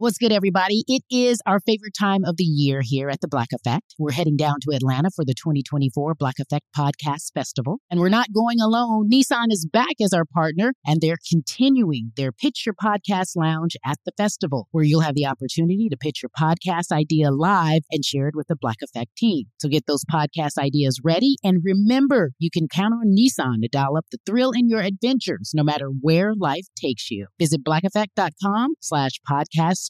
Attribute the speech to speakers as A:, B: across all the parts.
A: What's good, everybody? It is our favorite time of the year here at the Black Effect. We're heading down to Atlanta for the 2024 Black Effect Podcast Festival. And we're not going alone. Nissan is back as our partner, and they're continuing their Pitch Your Podcast Lounge at the festival, where you'll have the opportunity to pitch your podcast idea live and share it with the Black Effect team. So get those podcast ideas ready. And remember, you can count on Nissan to dial up the thrill in your adventures, no matter where life takes you. Visit blackeffect.com slash podcast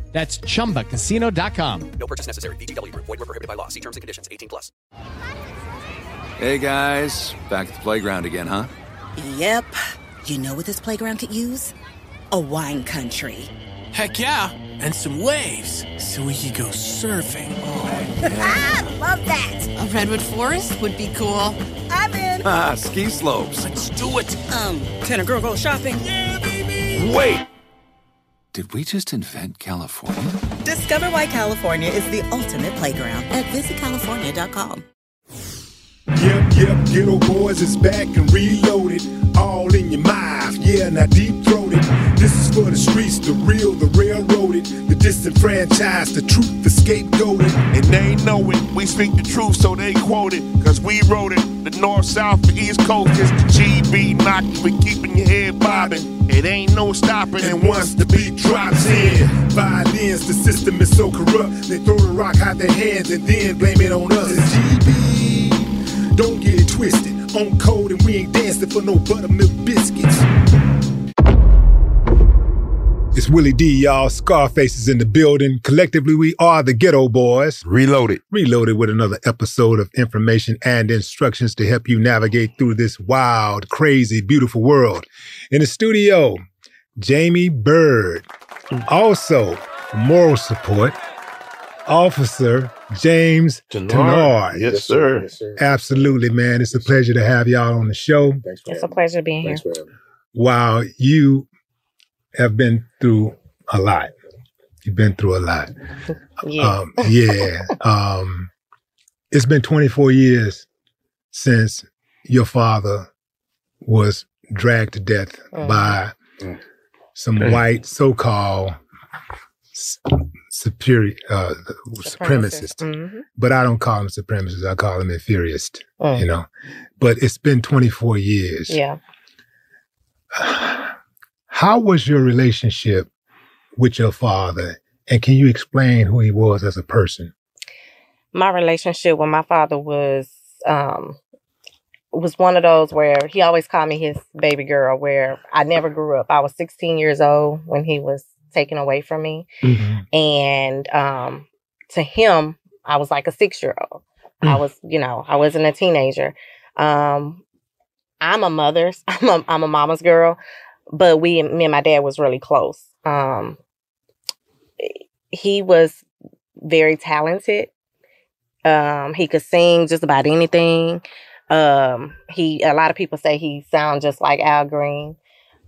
B: That's ChumbaCasino.com.
C: No purchase necessary. VGW Group. Void were prohibited by law. See terms and conditions. 18 plus.
D: Hey, guys. Back at the playground again, huh?
E: Yep. You know what this playground could use? A wine country.
F: Heck yeah. And some waves so we could go surfing.
E: Oh, ah, love that.
G: A redwood forest would be cool.
E: I'm in.
D: Ah, ski slopes.
F: Let's do it.
E: Um, can a girl go shopping?
F: Yeah, baby.
D: Wait. Did we just invent California?
E: Discover why California is the ultimate playground at visitcalifornia.com.
H: Yep, yep, Geto Boys is back and reloaded. All in your mouth, yeah, now deep throated. This is for the streets, the real, the railroaded, the disenfranchised, the truth, the scapegoated.
I: And they know it, we speak the truth, so they quote it. Cause we wrote it. The north, south, the east coast is the GB knocking, we keeping your head bobbing. It ain't no stopping.
H: And once the beat drops in, violins, the system is so corrupt. They throw the rock out their hands and then blame it on us. GB, don't get it twisted. On code and we ain't dancing for no buttermilk biscuits. It's Willie D, y'all. Scarface is in the building. Collectively, we are the Geto Boys.
I: Reloaded.
H: Reloaded with another episode of information and instructions to help you navigate through this wild, crazy, beautiful world. In the studio, Jamie Byrd. Also, moral support, Officer James Tenard.
I: Yes, sir. yes, sir.
H: Absolutely, man. It's a pleasure to have y'all on the show. Thanks.
J: It's a pleasure being here.
H: Wow, you have been through a lot. You've been through a lot.
J: Yeah.
H: Um, yeah. Um, it's been 24 years since your father was dragged to death
J: Mhm.
H: by
I: Mm.
H: some
I: Okay.
H: white so-called s- superior uh, supremacists.
J: Mhm.
H: But I don't call them supremacists. I call them inferiorist.
J: Mm.
H: You know. But it's been 24 years.
J: Yeah.
H: How was your relationship with your father? And can you explain who he was as a person?
J: My relationship with my father was um was one of those where he always called me his baby girl where I never grew up. I was 16 years old when he was taken away from me. And um to him, I was like a 6-year-old. I was, you know, I wasn't a teenager. Um I'm a mother's, I'm a, I'm a mama's girl, but we me and my dad was really close. Um he was very talented. Um, he could sing just about anything. Um, he a lot of people say he sounds just like Al Green.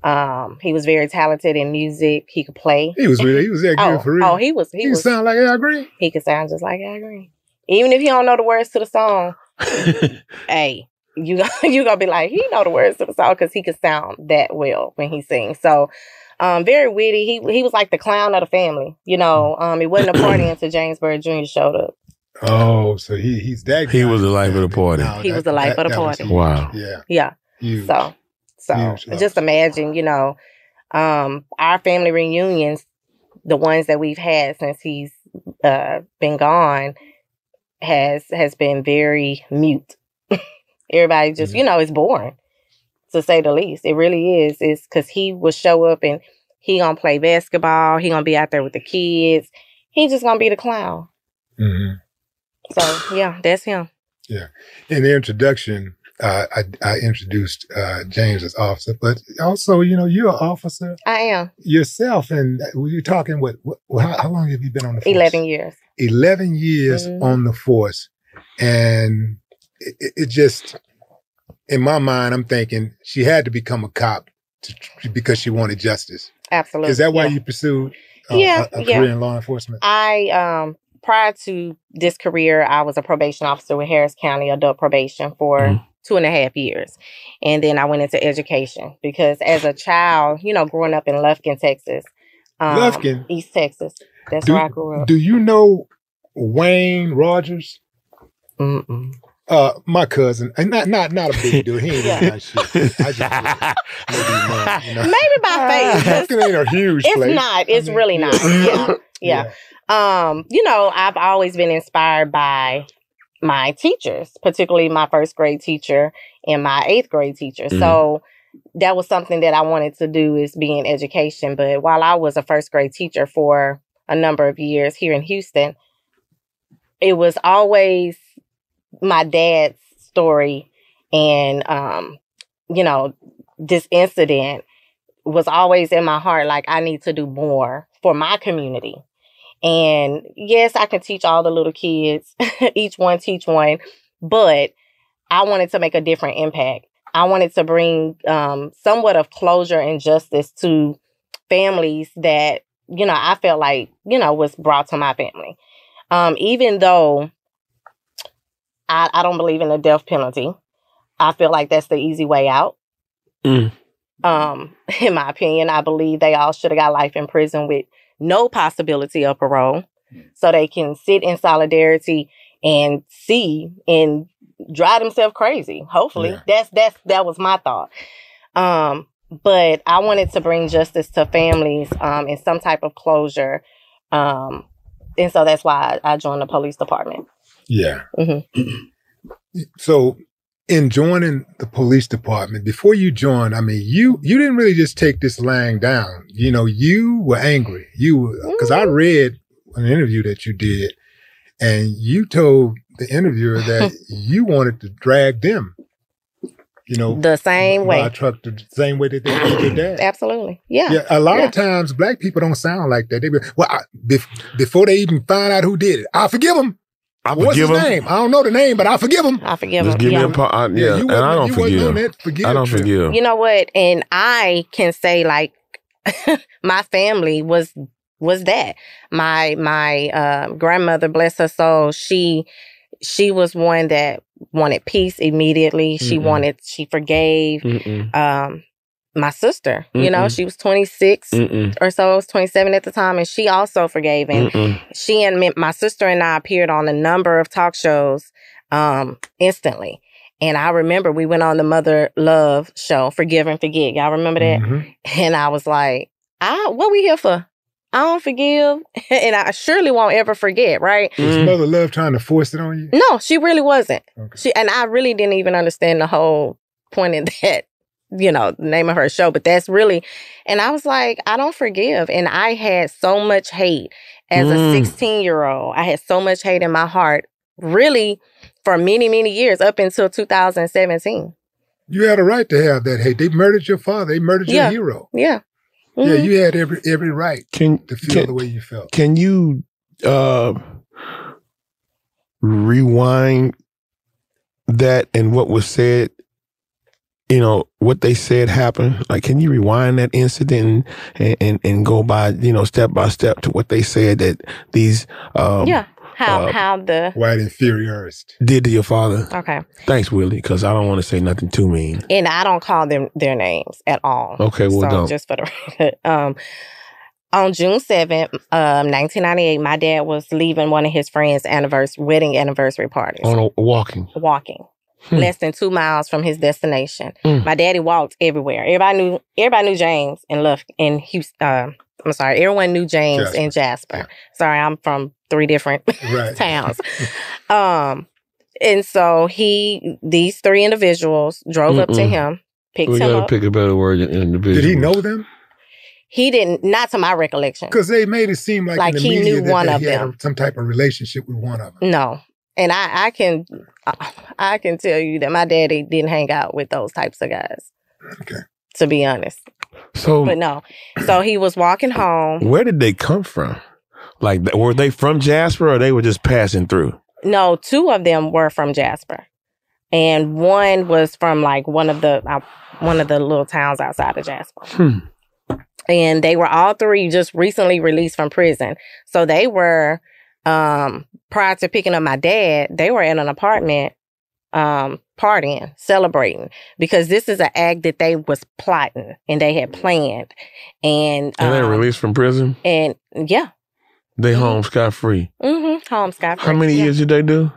J: Um, he was very talented in music. He could play.
H: He was really, he was that good
J: oh,
H: for real.
J: oh, he was. He,
H: He
J: was.
H: sound like Al Green.
J: he could sound just like Al Green, even if you don't know the words to the song. hey, you you gonna be like he know the words to the song because he could sound that well when he sings. So, um, very witty. He he was like the clown of the family. You know, um, it wasn't a party until James Byrd Jr. showed up.
H: Oh, so he he's that.
I: He was the life of the party.
H: No,
J: He was the life of the party.
H: huge.
I: Wow.
H: Yeah.
J: Yeah.
H: Huge.
J: So, so
H: Huge loss.
J: just imagine, you know, um, our family reunions, the ones that we've had since he's uh, been gone, has has been very mute. Everybody just, you know, it's boring to say the least. It really is. It's because he will show up and he gonna play basketball. He gonna be out there with the kids. He just gonna be the clown.
H: Mhm.
J: So yeah, that's him. Yeah.
H: In the introduction, uh, I, I introduced uh, James as officer, but also, you know, you're an officer
J: I am
H: yourself. And were you talking what, what how, how long have you been on the force?
J: 11 years.
H: 11 years
J: Mhm.
H: on the force. And it, it- it just, in my mind, I'm thinking she had to become a cop to, because she wanted justice.
J: Absolutely.
H: Is that why
J: yeah.
H: you pursued uh,
J: Yeah,
H: a, a
J: yeah.
H: career in law enforcement?
J: I um prior to this career, I was a probation officer with Harris County Adult Probation for
H: Mm-hmm.
J: two and a half years, and then I went into education because as a child, you know, growing up in Lufkin, Texas, um,
H: Lufkin?
J: East Texas, that's
H: do,
J: where I grew up.
H: do you know Wayne Rogers?
J: Mm-mm.
H: Uh, my cousin, and not not not a big dude. He ain't
J: Yeah.
H: yeah. done shit. I just maybe know, you know.
J: Maybe by face. It's,
H: Lufkin ain't a huge
J: it's
H: place.
J: not. It's
H: I mean,
J: really not. Yeah.
H: yeah.
J: yeah. Um, you know, I've always been inspired by my teachers, particularly my first grade teacher and my eighth grade teacher. So that was something that I wanted to do is be in education. But while I was a first grade teacher for a number of years here in Houston, it was always my dad's story and um, you know, this incident was always in my heart like I need to do more for my community. And yes, I can teach all the little kids, each one teach one, but I wanted to make a different impact. I wanted to bring um, somewhat of closure and justice to families that, you know, I felt like, you know, was brought to my family. Um, even though I, I don't believe in the death penalty, I feel like that's the easy way out.
K: Mm.
J: Um, in my opinion, I believe they all should have got life in prison with no possibility of parole so they can sit in solidarity and see and drive themselves crazy. Hopefully.
H: Yeah.
J: That's that's that was my thought. Um, but I wanted to bring justice to families um and some type of closure. Um and so that's why I, I joined the police department.
H: Yeah.
J: Mhm.
H: so in joining the police department, before you joined, I mean, you you didn't really just take this lying down. You know, you were angry. You because I read an interview that you did, and you told the interviewer that you wanted to drag them. You know,
J: The same way.
H: a truck the same way that they did your dad.
J: Absolutely. Yeah.
H: Yeah, a lot
J: Yeah.
H: of times black people don't sound like that. They be well I, bef- before they even find out who did it. I forgive him.
K: I
H: What's
K: forgive
H: his
K: him.
H: name? I don't know the name, but I forgive him.
J: I forgive
K: Just
J: them.
K: give
J: yeah.
K: me a part. I, yeah,
H: you
K: and I don't
H: you
K: forgive.
H: that forgive
K: I don't
H: trip.
K: forgive.
J: You know what? And I can say like my family was was that. My my uh, grandmother, bless her soul, she she was one that wanted peace immediately. She
K: Mm-mm.
J: wanted she forgave
K: Mm-mm.
J: um my sister. You know, she was 26
K: Mm-mm.
J: or so, I was 27 at the time and she also forgave and
K: Mm-mm.
J: she and me, my sister and I appeared on a number of talk shows um instantly. And I remember we went on the Mother Love show, Forgive and Forget. Y'all remember that?
H: Mhm.
J: And I was like, I what we here for? I don't forgive and I surely won't ever forget, right?
H: Was
K: Mm.
H: Mother Love trying to force it on you?
J: No, she really wasn't.
H: Okay.
J: She and I really didn't even understand the whole point of that, you know, the name of her show. But that's really, and I was like, I don't forgive, and I had so much hate as a
K: Mm.
J: sixteen year old. I had so much hate in my heart, really, for many many years up until 2017.
H: You had a right to have that hate. They murdered your father. They murdered
J: Yeah.
H: your hero.
J: Yeah.
H: Yeah,
J: Mhm.
H: you had every every right
K: Can
H: to feel
K: can,
H: the way you felt.
K: can you uh rewind that and what was said? You know what they said happened. Like, can you rewind that incident and and, and go by you know step by step to what they said that these um,
J: yeah. How
K: uh,
J: how the
H: White inferiorist.
K: Did to your father?
J: okay,
K: Thanks, Willie, because I don't want to say nothing too mean.
J: and I don't call them their names at all.
K: Okay, well,
J: so
K: don't.
J: just for the record, um, on June seventh, um, nineteen ninety eight, my dad was leaving one of his friends' anniversary wedding anniversary parties,
K: On a walking.
J: walking.
K: Hmm.
J: Less than two miles from his destination.
K: Mm.
J: My daddy walked everywhere. Everybody knew. Everybody knew James and left in Houston. Uh, I'm sorry. Everyone knew James
H: Jasper.
J: and Jasper. Sorry, I'm from three different
H: Right.
J: towns. Um, and so he, these three individuals drove up to him, picked
K: We
J: him
K: gotta
J: up.
K: pick a better word than individual.
H: Did he know them?
J: he didn't, not to my recollection.
H: Because they made it seem like,
J: Like
H: in the
J: he
H: media
J: knew
H: that
J: one
H: they
J: of
H: had
J: them.
H: a- some type of relationship with one of them.
J: No, And I, I can, I can tell you that my daddy didn't hang out with those types of guys.
H: Okay.
J: To be honest,
K: So
J: but no. So he was walking home.
K: where did they come from? Like, were they from Jasper or they were just passing through?
J: No, two of them were from Jasper, and one was from like one of the uh, one of the little towns outside of Jasper.
K: Hmm.
J: and they were all three just recently released from prison. So they were um prior to picking up my dad, they were in an apartment um partying, celebrating because this is an act that they was plotting and they had planned. And
K: And they were
J: um,
K: released from prison.
J: and yeah,
K: They home scot free.
J: Mm-hmm. home Scott. Free.
K: How many years did they do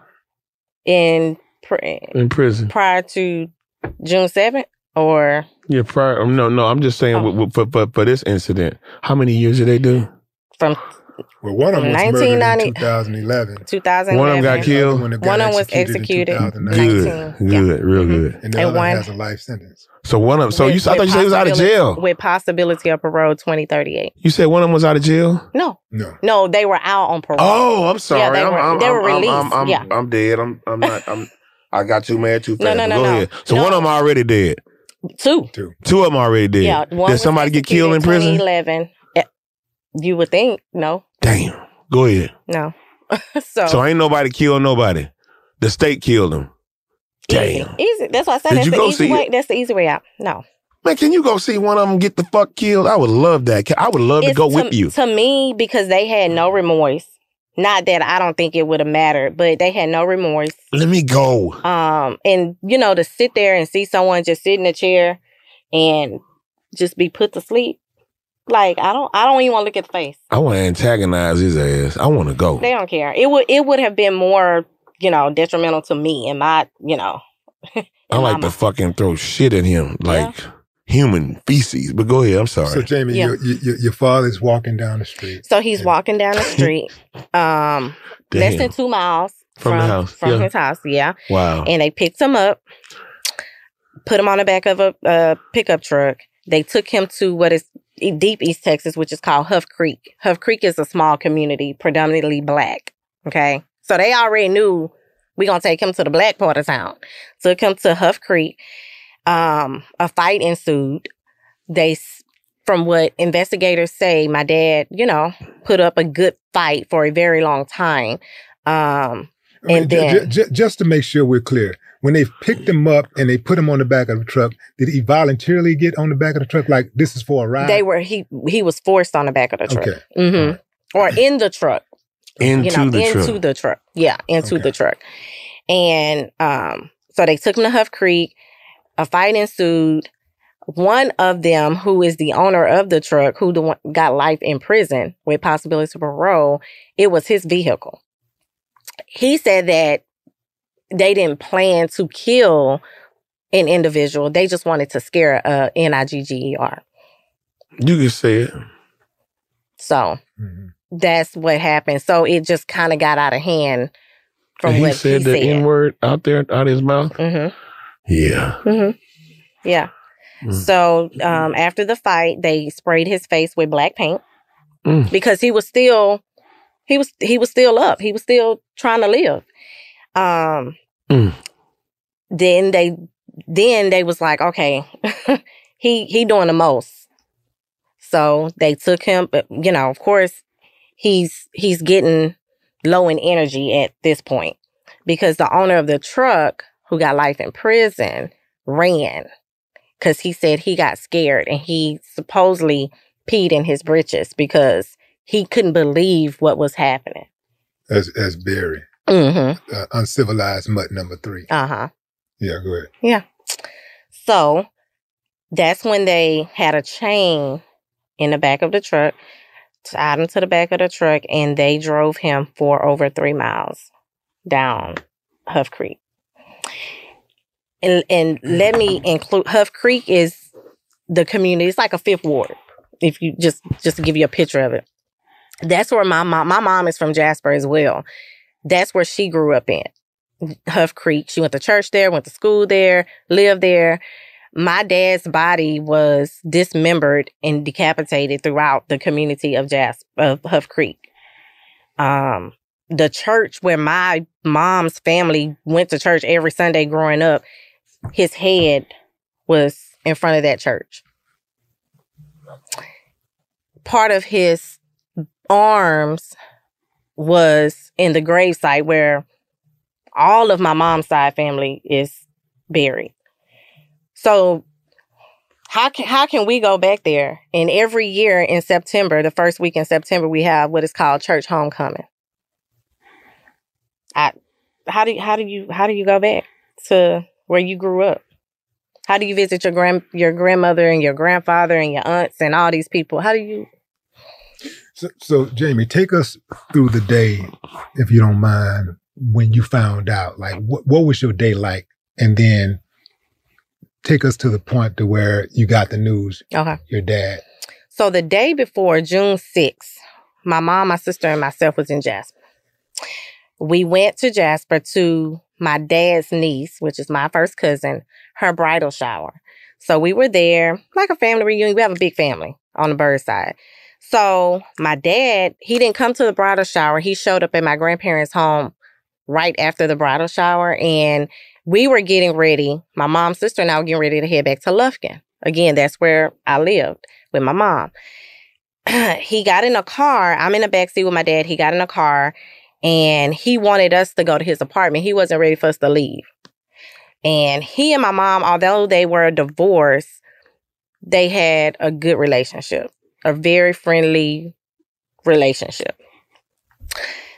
J: in pr-
K: in prison?
J: prior to June 7th or
K: Yeah, prior. um, No, no. I'm just saying
J: Oh.
K: w- w- for, for for this incident. How many years did they do?
J: from
H: Well, one of them was
J: From
H: murdered in
J: 1990
H: 2011.
J: 2011.
K: One of them got killed?
H: One, got
J: One of them was
H: executed in
J: executed.
H: 2019.
K: Good, good, real good.
H: And the
J: And
H: other
J: one-
H: has a life sentence.
K: So one of them. So
J: with-
K: you, I thought you said he was out of jail.
J: With possibility of parole 2038.
K: You said one of them was out of jail.
J: No.
H: No.
J: No, they were out on parole.
K: Oh, I'm sorry.
J: Yeah, they
K: I'm,
J: were,
K: I'm,
J: they were
K: I'm-
J: released.
K: I'm, I'm,
J: yeah.
K: I'm dead. I'm. I'm not. I'm. I got too mad too
J: No,
K: fast.
J: no, no,
K: Go
J: no.
K: ahead. So
J: No.
K: one of them already dead.
J: Two.
H: Two.
K: Two of them already dead.
J: Yeah. One
K: Did somebody get killed in prison?
J: 2011. Eh, You would think. No.
K: Damn. Go ahead.
J: No. so,
K: So ain't nobody killed nobody. The state killed them. Damn.
J: Easy. That's why I said
K: Did
J: that's the easy way.
K: it?
J: That's the easy way out. No.
K: Man, can you go see one of them get the fuck killed? I would love that. I would love to go
J: to,
K: with you.
J: To me, because they had no remorse. Not that I don't think it would have mattered, but they had no remorse.
K: Let me go.
J: Um, and you know, to sit there and see someone just sit in a chair and just be put to sleep. Like I don't I don't even want to look at the face.
K: I want to antagonize his ass. I want to go.
J: They don't care. It would it would have been more, you know, detrimental to me and my, you know.
K: I like to fucking throw shit at him like human feces. But go ahead. I'm sorry.
H: So, Jamie,
J: Yeah.
H: your, your, your father's walking down the street.
J: So he's walking down the street, um, less than two miles
K: From
J: from
K: the house,
J: From
K: yeah.
J: his house, yeah.
K: Wow.
J: And they picked him up, put him on the back of a, a pickup truck. They took him to what is deep East Texas, which is called Huff Creek. Huff Creek is a small community, predominantly black. Okay. So they already knew we gonna take him to the black part of town. Took him to Huff Creek. Um, a fight ensued. They, from what investigators say, my dad, you know, put up a good fight for a very long time. Um, and then
H: ju- ju- just to make sure we're clear, when they picked him up and they put him on the back of the truck, did he voluntarily get on the back of the truck like this is for a ride?
J: they were he he was forced on the back of the truck,
H: Okay.
J: Mm-hmm. or in the truck,
K: Into
J: you know,
K: the
J: into
K: truck.
J: the truck, yeah, into the truck, and um, so they took him to Huff Creek. A fight ensued. One of them, who is the owner of the truck, who the one, got life in prison with possibility of parole, it was his vehicle. He said that they didn't plan to kill an individual; they just wanted to scare a N I G G E R.
K: You can say it.
J: So that's what happened. So it just kind of got out of hand from
K: And he said
J: he
K: the. N word out there, out of his mouth.
J: Mm-hmm.
K: Yeah.
J: Mm-hmm. Yeah.
K: Mm.
J: So um, after the fight, they sprayed his face with black paint
K: Mm.
J: because he was still he was he was still up. He was still trying to live. Um.
K: Mm.
J: Then they then they was like, okay, he he doing the most. So they took him, but you know, of course, he's he's getting low in energy at this point because the owner of the truck who got life in prison ran because he said he got scared and he supposedly peed in his britches because he couldn't believe what was happening.
H: As as Berry,
J: Mm-hmm.
H: uh, uncivilized mutt number three.
J: Uh huh.
H: Yeah, go ahead.
J: Yeah. So that's when they had a chain in the back of the truck, tied him to the back of the truck, and they drove him for over three miles down Huff Creek. And and let me include Huff Creek is the community. It's like a fifth ward. If you just just to give you a picture of it. That's where my mom my mom is from Jasper as well. That's where she grew up in. Huff Creek. She went to church there, went to school there, lived there. My dad's body was dismembered and decapitated throughout the community of Jas of Huff Creek. Um, the church where my mom's family went to church every Sunday growing up, his head was in front of that church. Part of his arms was in the gravesite where all of my mom's side family is buried. So how can how can we go back there? And every year in September, the first week in September, we have what is called church homecoming. I how do how do you how do you go back to where you grew up? How do you visit your grand your grandmother and your grandfather and your aunts and all these people? How do you
H: So, so Jamie, take us through the day, if you don't mind, when you found out. Like, what what was your day like, and then take us to the point to where you got the news.
J: Okay.
H: Your dad.
J: So the day before June 6th, my mom, my sister, and myself was in Jasper. We went to Jasper to my dad's niece, which is my first cousin, her bridal shower. So we were there, like a family reunion. We have a big family on the Byrd side. So my dad, he didn't come to the bridal shower. He showed up at my grandparents' home right after the bridal shower. And we were getting ready. My mom's sister and I were getting ready to head back to Lufkin. Again, that's where I lived with my mom. he got in a car. I'm in the back seat with my dad. He got in a car and he wanted us to go to his apartment. He wasn't ready for us to leave. And he and my mom, although they were divorced, they had a good relationship, a very friendly relationship.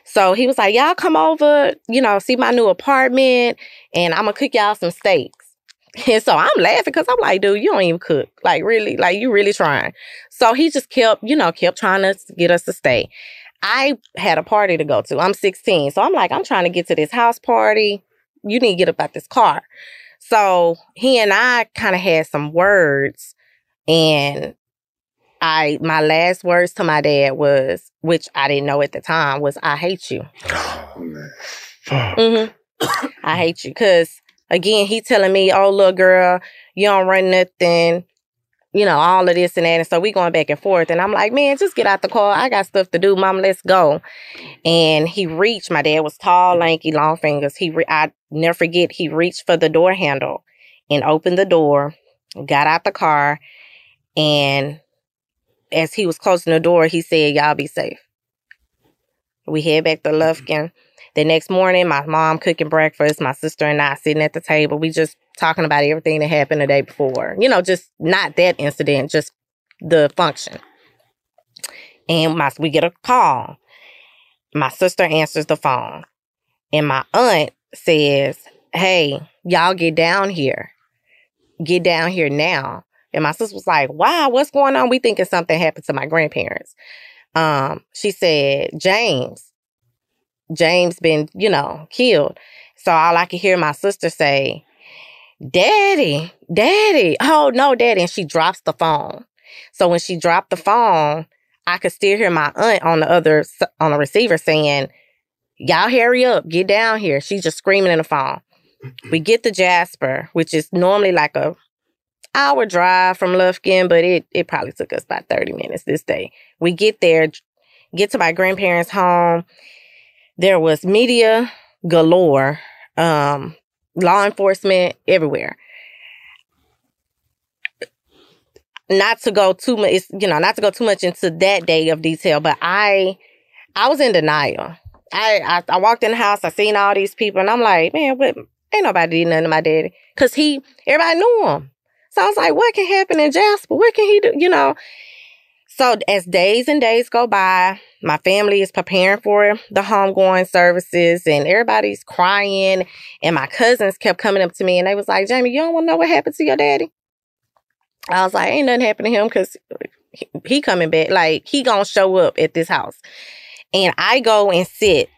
J: So he was like, Y'all come over, you know, see my new apartment, and I'm gonna cook y'all some steaks. And so I'm laughing because I'm like, dude, you don't even cook. Like, really, like, you really trying. So he just kept, you know, kept trying to get us to stay. I had a party to go to. I'm 16. So I'm like, I'm trying to get to this house party. You need to get up out this car. So he and I kind of had some words. And I my last words to my dad was, which I didn't know at the time, was I hate you. hmm I hate you. Cause again, he telling me, oh little girl, you don't run nothing, you know, all of this and that. And so we going back and forth. And I'm like, man, just get out the car. I got stuff to do, mom. Let's go. And he reached, my dad was tall, lanky, long fingers. He re- I never forget, he reached for the door handle and opened the door, got out the car, and as he was closing the door, he said, Y'all be safe. We head back to mm-hmm. Lufkin. The next morning, my mom cooking breakfast, my sister and I sitting at the table. We just talking about everything that happened the day before. You know, just not that incident, just the function. And my we get a call. My sister answers the phone. And my aunt says, Hey, y'all get down here. Get down here now. And my sister was like, Wow, what's going on? We thinking something happened to my grandparents. Um, she said, James, James been, you know, killed. So all I could hear my sister say, Daddy, Daddy, oh no, Daddy. And she drops the phone. So when she dropped the phone, I could still hear my aunt on the other on the receiver saying, Y'all hurry up, get down here. She's just screaming in the phone. We get to Jasper, which is normally like a hour drive from Lufkin, but it it probably took us about 30 minutes this day. We get there, get to my grandparents' home. There was media galore, um, law enforcement everywhere. Not to go too much, you know, not to go too much into that day of detail, but I, I was in denial. I, I, I walked in the house, I seen all these people, and I'm like, man, what? Ain't nobody did nothing to my daddy, cause he, everybody knew him. So I was like, what can happen in Jasper? What can he do? You know. So as days and days go by, my family is preparing for the homegoing services and everybody's crying. And my cousins kept coming up to me and they was like, Jamie, you don't want to know what happened to your daddy? I was like, ain't nothing happened to him because he, he coming back. Like he gonna show up at this house. And I go and sit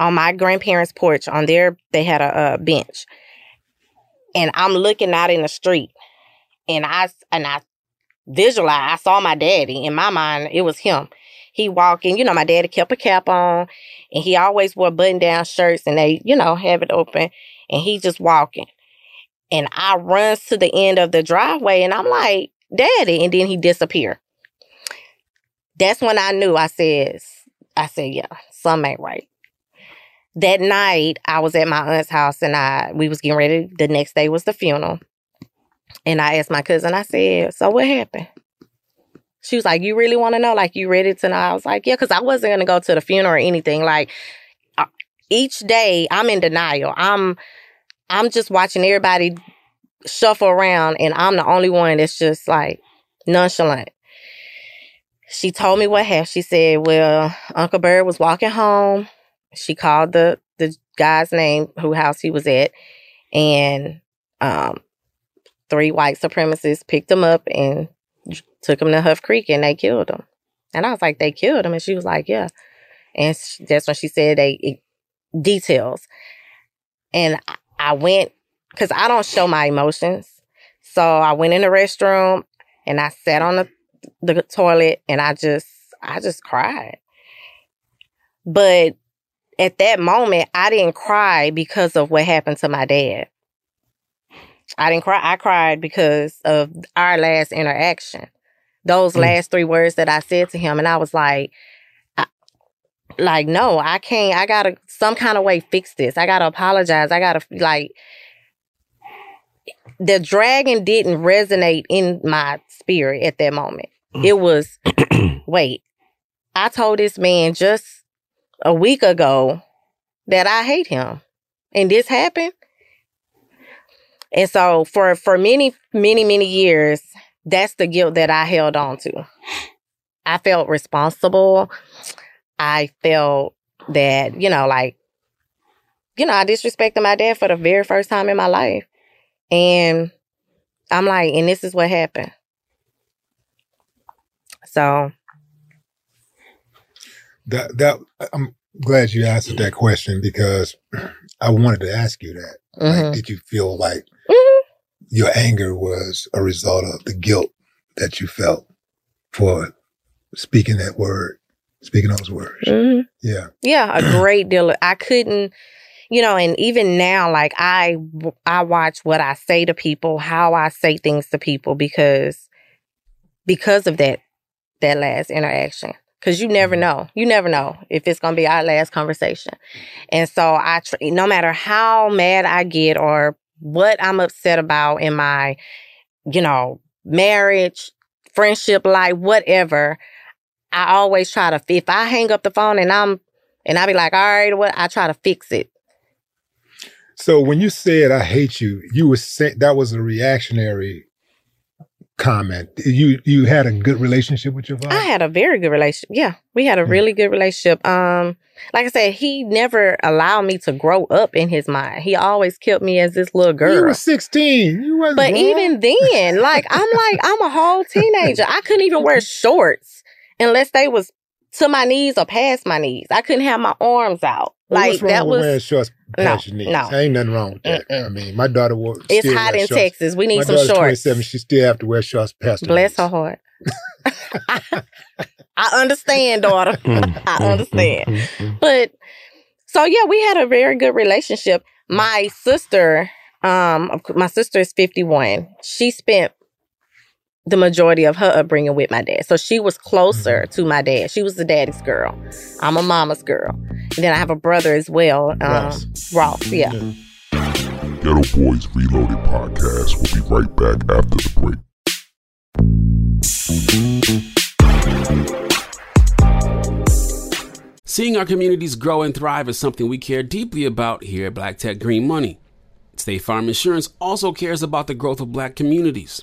J: on my grandparents' porch on their, they had a, a bench. And I'm looking out in the street and I and I visualized I saw my daddy in my mind it was him. He walking, you know, my daddy kept a cap on and he always wore button down shirts and they, you know, have it open and he just walking. And I runs to the end of the driveway and I'm like, Daddy, and then he disappear. That's when I knew I said I said, yeah, something ain't right. that night I was at my aunt's house and I we was getting ready. The next day was the funeral. And I asked my cousin, I said, So what happened? She was like, You really want to know? Like, you ready to know? I was like, Yeah, because I wasn't going to go to the funeral or anything. Like, uh, each day I'm in denial. I'm I'm just watching everybody shuffle around and I'm the only one that's just like nonchalant. She told me what happened. She said, Well, Uncle Byrd was walking home. She called the the guy's name, who house he was at, and um three white supremacists picked him up and took him to Huff Creek and they killed him. And I was like, they killed him. And she was like, yeah. And sh- that's when she said they it, details. And I, I went because I don't show my emotions. So I went in the restroom and I sat on the the toilet and I just I just cried. But at that moment, I didn't cry because of what happened to my dad. I didn't cry. I cried because of our last interaction. Those
K: Mm.
J: last three words that I said to him, and I was like, I, like, no, I can't. I gotta some kind of way fix this. I gotta apologize. I gotta like. The dragon didn't resonate in my spirit at that moment. It was, wait, I told this man just a week ago that I hate him, and this happened. And so for for many many many years, that's the guilt that I held on to. I felt responsible. I felt that, you know, like you know, I disrespected my dad for the very first time in my life. And I'm like, and this is what happened. So,
H: That that I'm glad you answered that question because I wanted to ask you that.
J: mhm.
H: Like, did you feel like
J: Mhm.
H: your anger was a result of the guilt that you felt for speaking that word, speaking those words?
J: Mhm.
H: Yeah.
J: Yeah, a great deal. Of, I couldn't, you know, and even now, like I, I watch what I say to people, how I say things to people, because, because of that, that last interaction. Because you never know, you never know if it's gonna be our last conversation, and so I, tr- no matter how mad I get or what I'm upset about in my, you know, marriage, friendship life, whatever, I always try to if I hang up the phone and I'm and I be like, all right, what I try to fix it.
H: So when you said "I hate you," you were saying that was a reactionary comment. You you had a good relationship with your father.
J: I had a very good relationship. Yeah, we had a
H: Hmm.
J: really good relationship. Um, like I said, he never allowed me to grow up in his mind. He always kept me as this little
H: You
J: girl.
H: were sixteen. You wasn't.
J: But
H: grown.
J: even then, like I'm like I'm a whole teenager. I couldn't even wear shorts unless they was to my knees or past my knees. I couldn't have my arms out.
H: Well,
J: like that was
H: wearing shorts
J: no,
H: past your knees?
J: no.
H: Ain't nothing wrong with that. I mean, my daughter wore.
J: It's hot in
H: shorts.
J: Texas. We need
H: my
J: some shorts.
H: 27. She still have to wear shorts past her
J: Bless
H: knees.
J: her heart. I understand, daughter.
K: Mm, mm
J: I mm, understand. Mm, but so yeah, we had a very good relationship. My sister, um, my sister is 51. She spent the majority of her upbringing with my dad. So she was closer to my dad. She was the daddy's girl. I'm a mama's girl. And then I have a brother as well. Um,
K: Ross.
J: Ross, yeah.
I: Geto Boys Reloaded podcast. We'll be right back after the break.
L: Seeing our communities grow and thrive is something we care deeply about here at Black Tech Green Money. State Farm Insurance also cares about the growth of black communities.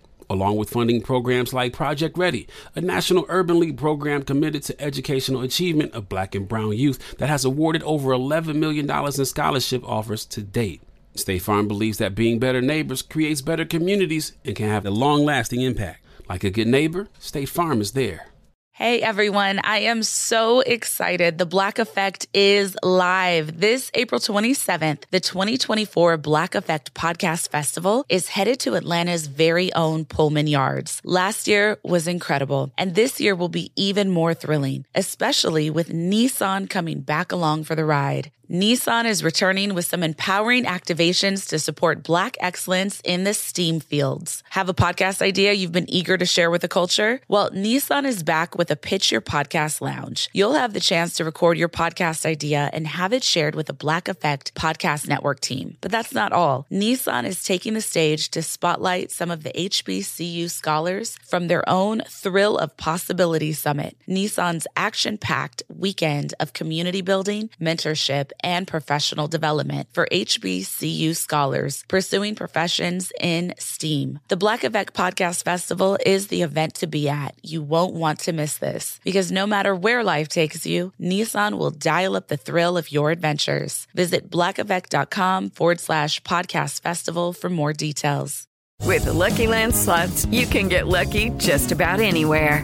L: along with funding programs like Project Ready, a national urban league program committed to educational achievement of black and brown youth that has awarded over $11 million in scholarship offers to date. State Farm believes that being better neighbors creates better communities and can have a long lasting impact. Like a good neighbor, State Farm is there.
M: Hey everyone, I am so excited. The Black Effect is live. This April 27th, the 2024 Black Effect Podcast Festival is headed to Atlanta's very own Pullman Yards. Last year was incredible, and this year will be even more thrilling, especially with Nissan coming back along for the ride. Nissan is returning with some empowering activations to support Black excellence in the STEAM fields. Have a podcast idea you've been eager to share with the culture? Well, Nissan is back with a Pitch Your Podcast Lounge. You'll have the chance to record your podcast idea and have it shared with a Black Effect Podcast Network team. But that's not all. Nissan is taking the stage to spotlight some of the HBCU scholars from their own Thrill of Possibility Summit, Nissan's action packed weekend of community building, mentorship, and professional development for HBCU scholars pursuing professions in STEAM. The Black Effect Podcast Festival is the event to be at. You won't want to miss this because no matter where life takes you, Nissan will dial up the thrill of your adventures. Visit blackeffect.com forward slash podcast festival for more details.
N: With the Lucky Land slots, you can get lucky just about anywhere.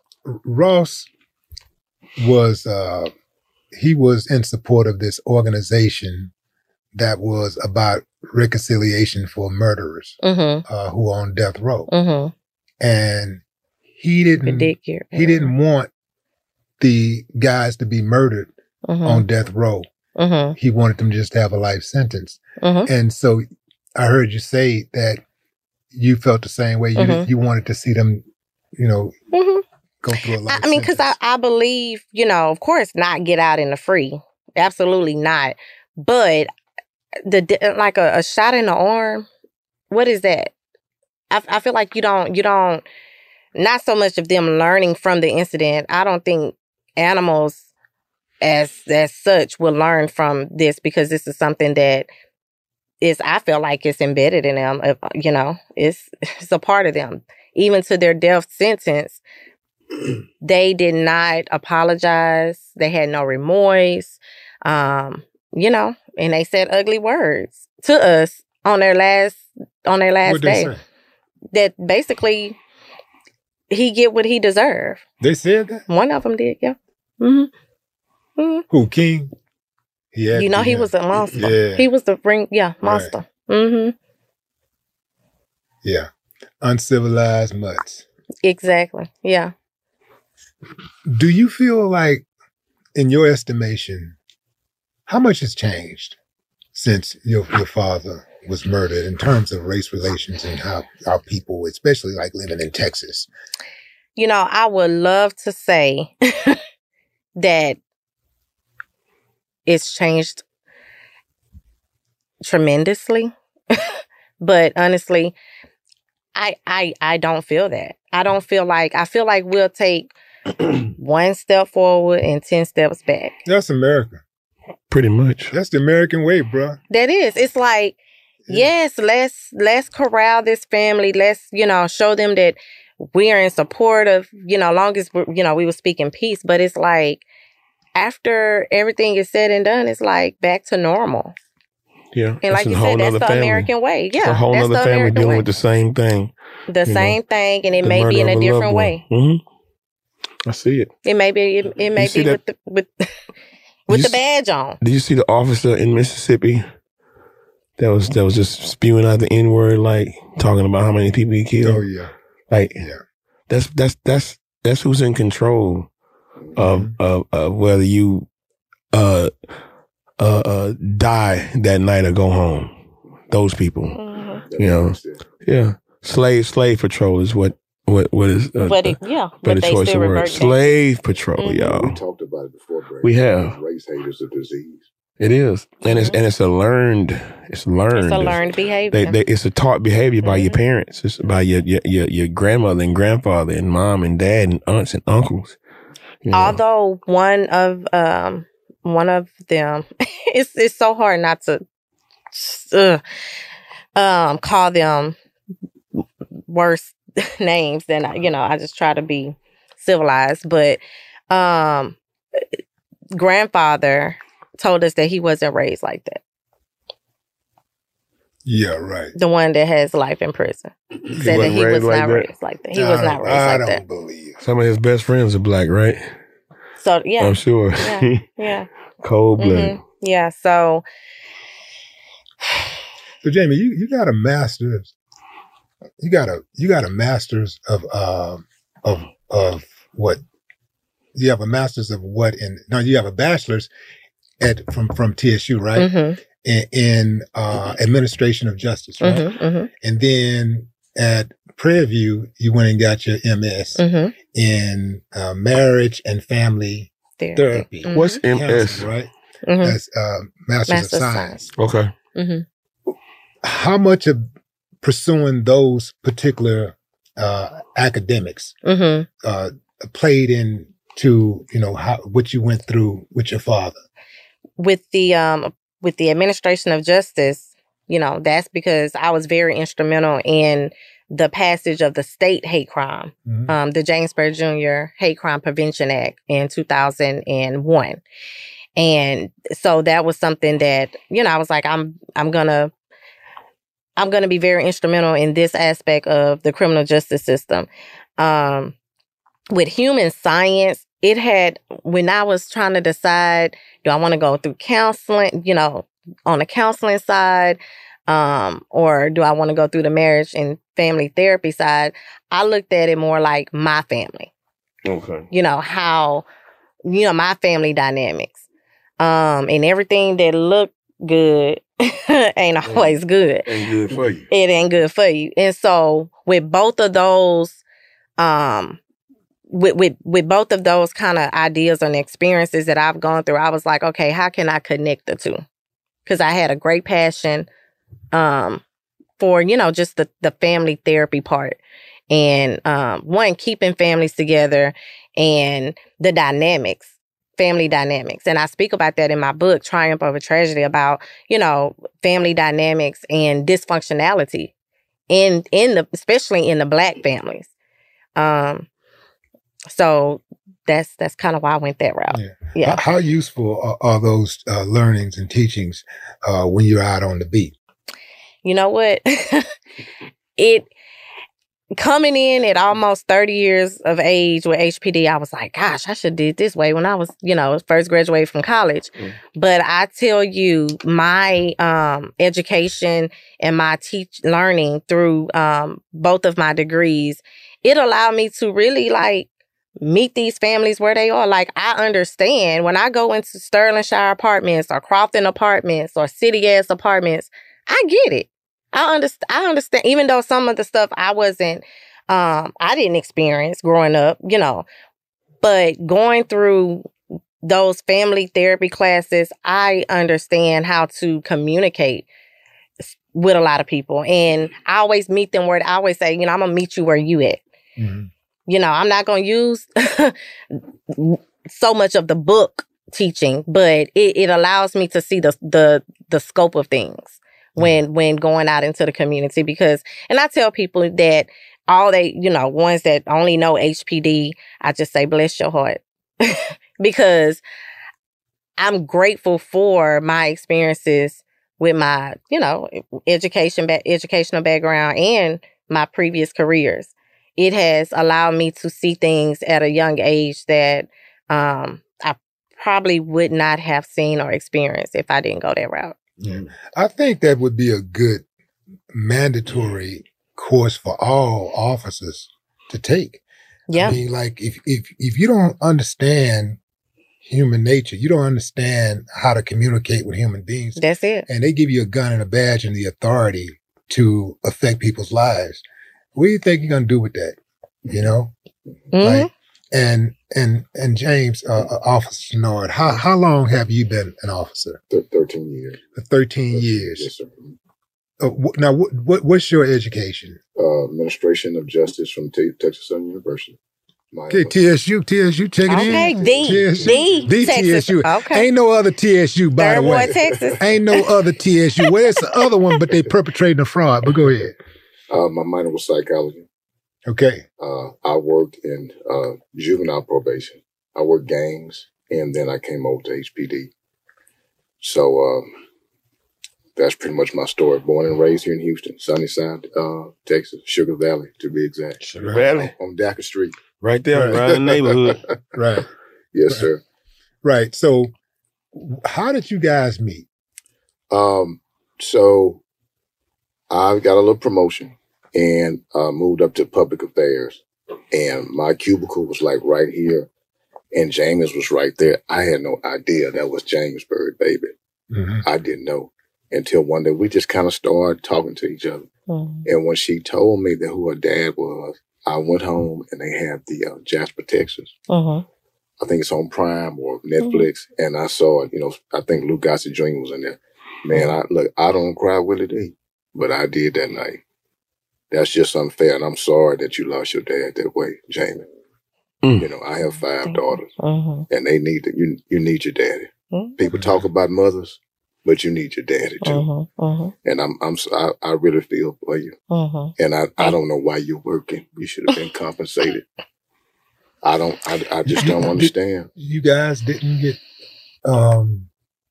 H: Ross was uh, he was in support of this organization that was about reconciliation for murderers
J: Mm-hmm.
H: uh, who are on death row,
J: Mm-hmm.
H: and he didn't he didn't want the guys to be murdered
J: Mhm.
H: on death row.
J: Mm-hmm.
H: He wanted them just to have a life sentence.
J: Mm-hmm.
H: And so I heard you say that you felt the same way. You you wanted to see them, you know,
J: Mm-hmm.
H: Go through a
J: I,
H: life.
J: I mean, because I, I believe, you know, of course, not get out in the free. Absolutely not. But the like a, a shot in the arm, what is that? I, I feel like you don't, you don't, not so much of them learning from the incident. I don't think animals as as such will learn from this because this is something that is I feel like it's embedded in them. uh, You know, it's it's a part of them. Even to their death sentence, they did not apologize. They had no remorse. Um, you know, and they said ugly words to us on their last on their last day. That basically he get what he deserved.
H: They said that.
J: One of them did, yeah. Mm-hmm. mm-hmm.
H: Who King? Yeah.
J: you know, he was a monster.
H: Yeah,
J: He was the ring, yeah, monster. hmm
H: yeah. Uncivilized mutts.
J: Exactly. Yeah.
H: Do you feel like, in your estimation, how much has changed since your your father was murdered in terms of race relations and how our people, especially like living in Texas,
J: You know, I would love to say that it's changed tremendously. but honestly, I I I don't feel that. I don't feel like I feel like we'll take one step forward and 10 steps back.
H: that's America.
K: Pretty much.
H: That's the American way, bruh.
J: That is. It's like, yes, let's let's corral this family. Let's, you know, show them that we are in support of, you know, long as we're, you know, we will speak in peace. But it's like after everything is said and done, it's like back to normal.
K: Yeah.
J: And like you said, that's the
K: family.
J: American way.
K: It's
J: Yeah.
K: a whole
J: that's
K: other
J: the
K: family
J: American
K: dealing
J: way.
K: with the same thing.
J: the
K: you know,
J: same thing, and it
K: the
J: may be in a different
K: one.
J: way.
K: hmm I see it.
J: It may be it, it may be
K: that-
J: with the with with
K: You
J: the
K: s-
J: badge on.
K: Did you see the officer in Mississippi that was that was just spewing out the N word, like talking about how many people he killed?
H: Oh yeah,
K: Like
H: yeah.
K: that's that's that's that's who's in control of
H: Mm-hmm.
K: of, of whether you uh uh uh die that night or go home. Those people,
J: Mm-hmm.
K: you know, yeah. Slave slave patrol is what what what is uh,
J: But it, yeah,
K: better
J: but they
K: choice
J: still
K: of word.
J: revert back.
K: Slave patrol,
J: Mhm.
K: y'all.
O: We talked about it before, Brad.
K: We have.
O: Race hate is a disease.
K: It is, and it's and it's a learned. It's learned.
J: It's a learned behavior.
K: They, they, it's a taught behavior by your parents. It's by your, your your your grandmother and grandfather and mom and dad and aunts and uncles. You know?
J: Although one of um one of them, it's it's so hard not to uh, um call them worse names than I- you know. I just try to be civilized, but um grandfather told us that he wasn't raised like that.
H: Yeah, right.
J: The one that has life in prison said that he was
K: like
J: not
K: that?
J: raised like that. He was
H: I
J: not
H: don't-
J: raised
H: I
J: like that.
H: I don't believe.
K: Some of his best friends are black, right?
J: So yeah,
K: I'm sure.
J: Yeah, yeah.
K: Cold blooded.
J: Mhm. Yeah. So
H: So Jamie, you, you got a master's. You got a you got a master's of uh, of of what? You have a master's of what? In no, you have a bachelor's at from from TSU, right?
J: Mhm.
H: In, in uh, administration of justice, right?
J: Mhm, mhm.
H: And then at Prairie View, you went and got your MS
J: Mhm.
H: in uh, marriage and family
J: Therapy.
H: therapy.
J: Mhm.
K: What's
H: Counseling,
K: MS?
H: right?
J: Mhm.
H: That's uh, master's,
J: Master
H: of
J: of
H: science.
K: Okay.
H: how much of pursuing those particular uh, academics
J: hmm
H: uh, played into you know how what you went through with your father?
J: with the um with the administration of justice, you know, that's because I was very instrumental in the passage of the state hate crime,
H: Mhm.
J: um, the Jr. Hate Crime Prevention Act in 2001. And so that was something that, you know, I was like, I'm I'm gonna I'm gonna be very instrumental in this aspect of the criminal justice system. Um with human science, it had when I was trying to decide, do I want to go through counseling, you know, on the counseling side, um, or do I want to go through the marriage and family therapy side? I looked at it more like my family,
K: Okay.
J: you know, how, you know, my family dynamics. Um, and everything that looked good ain't always good
K: Ain't good for you.
J: it ain't good for you. And so with both of those, um, with with with both of those kind of ideas and experiences that I've gone through, I was like, okay, how can I connect the two? Because I had a great passion, um, for you know just the the family therapy part, and um, one keeping families together and the dynamics family dynamics. And I speak about that in my book, Triumph Over Tragedy, about, you know, family dynamics and dysfunctionality in in the especially in the black families. Um so that's that's kind of why I went that route.
H: Yeah.
J: Yeah.
H: How, how useful are, are those uh, learnings and teachings uh, when you're out on the beat?
J: You know what? it coming in at almost 30 years of age with HPD, I was like, gosh, I should did this way when I was, you know, first graduated from college. But I tell you, my um education and my teach learning through um both of my degrees, it allowed me to really like meet these families where they are. Like I understand when I go into Sterlingshire apartments or Crofton apartments or city ass apartments, I get it. I understand. I understand. Even though some of the stuff I wasn't, um, I didn't experience growing up, you know, but going through those family therapy classes, I understand how to communicate with a lot of people, and I always meet them where I always say, you know, I'm gonna meet you where you at. You know, I'm not gonna use so much of the book teaching, but it, it allows me to see the the the scope of things when when going out into the community because and I tell people that all they, you know, ones that only know HPD, I just say bless your heart. because I'm grateful for my experiences with my, you know, education ba- educational background and my previous careers. It has allowed me to see things at a young age that um I probably would not have seen or experienced if I didn't go that route.
H: Yeah. I think that would be a good mandatory course for all officers to take.
J: Yeah.
H: I mean, like if if if you don't understand human nature, you don't understand how to communicate with human beings.
J: That's it.
H: And they give you a gun and a badge and the authority to affect people's lives. What do you think you're gonna do with that? You know?
J: Mhm.
H: Like, and and and James, uh, uh, Officer Nord, how how long have you been an officer?
O: Thirteen years.
H: For Thirteen years.
O: Yes, sir.
H: Uh, wh- now, what, what what's your education?
O: Uh, Administration of Justice from Te- Texas Southern University.
H: Okay, TSU, TSU, check it
J: Okay,
H: in.
J: D,
H: TSU,
J: D,
H: D
J: Texas.
H: TSU.
J: Okay.
H: Ain't no other TSU, by
J: Third
H: the way.
J: Ward, Texas.
H: Ain't no other TSU. Where's the other one, but they perpetrating a fraud? But go ahead.
O: Uh, my minor was psychology.
H: Okay.
O: Uh, I worked in uh, juvenile probation. I worked gangs, and then I came over to HPD. So um, that's pretty much my story. Born and raised here in Houston, Sunnyside, uh, Texas, Sugar Valley to be exact.
K: Sugar Valley.
O: on, on Dacker Street.
K: Right there
H: Right.
K: around the neighborhood.
H: Right.
O: Yes, sir.
H: Right. So, how did you guys meet?
O: Um, so I got a little promotion and uh, moved up to public affairs. And my cubicle was like right here, and James was right there. I had no idea that was James Byrd, baby.
H: Mm-hmm.
O: I didn't know until one day we just kind of started talking to each other. And when she told me that who her dad was, I went home and they had the uh, Jasper, Texas.
J: Mm-hmm.
O: I think it's on Prime or Netflix, and I saw it. You know, I think Louis Gossett Jr. was in there. Man, I look, I don't cry Willie D, but I did that night. That's just unfair, and I'm sorry that you lost your dad that way, Jamie.
K: Mm.
O: You know, I have five daughters,
J: Mm-hmm.
O: and they need to, you. You need your daddy. People talk about mothers, but you need your daddy too.
J: Mm-hmm. Mm-hmm.
O: And I'm, I'm, I, I really feel for you.
J: Mm-hmm.
O: And I, I don't know why you're working. You should have been compensated. I don't, I, I just don't understand.
H: You guys didn't get, um,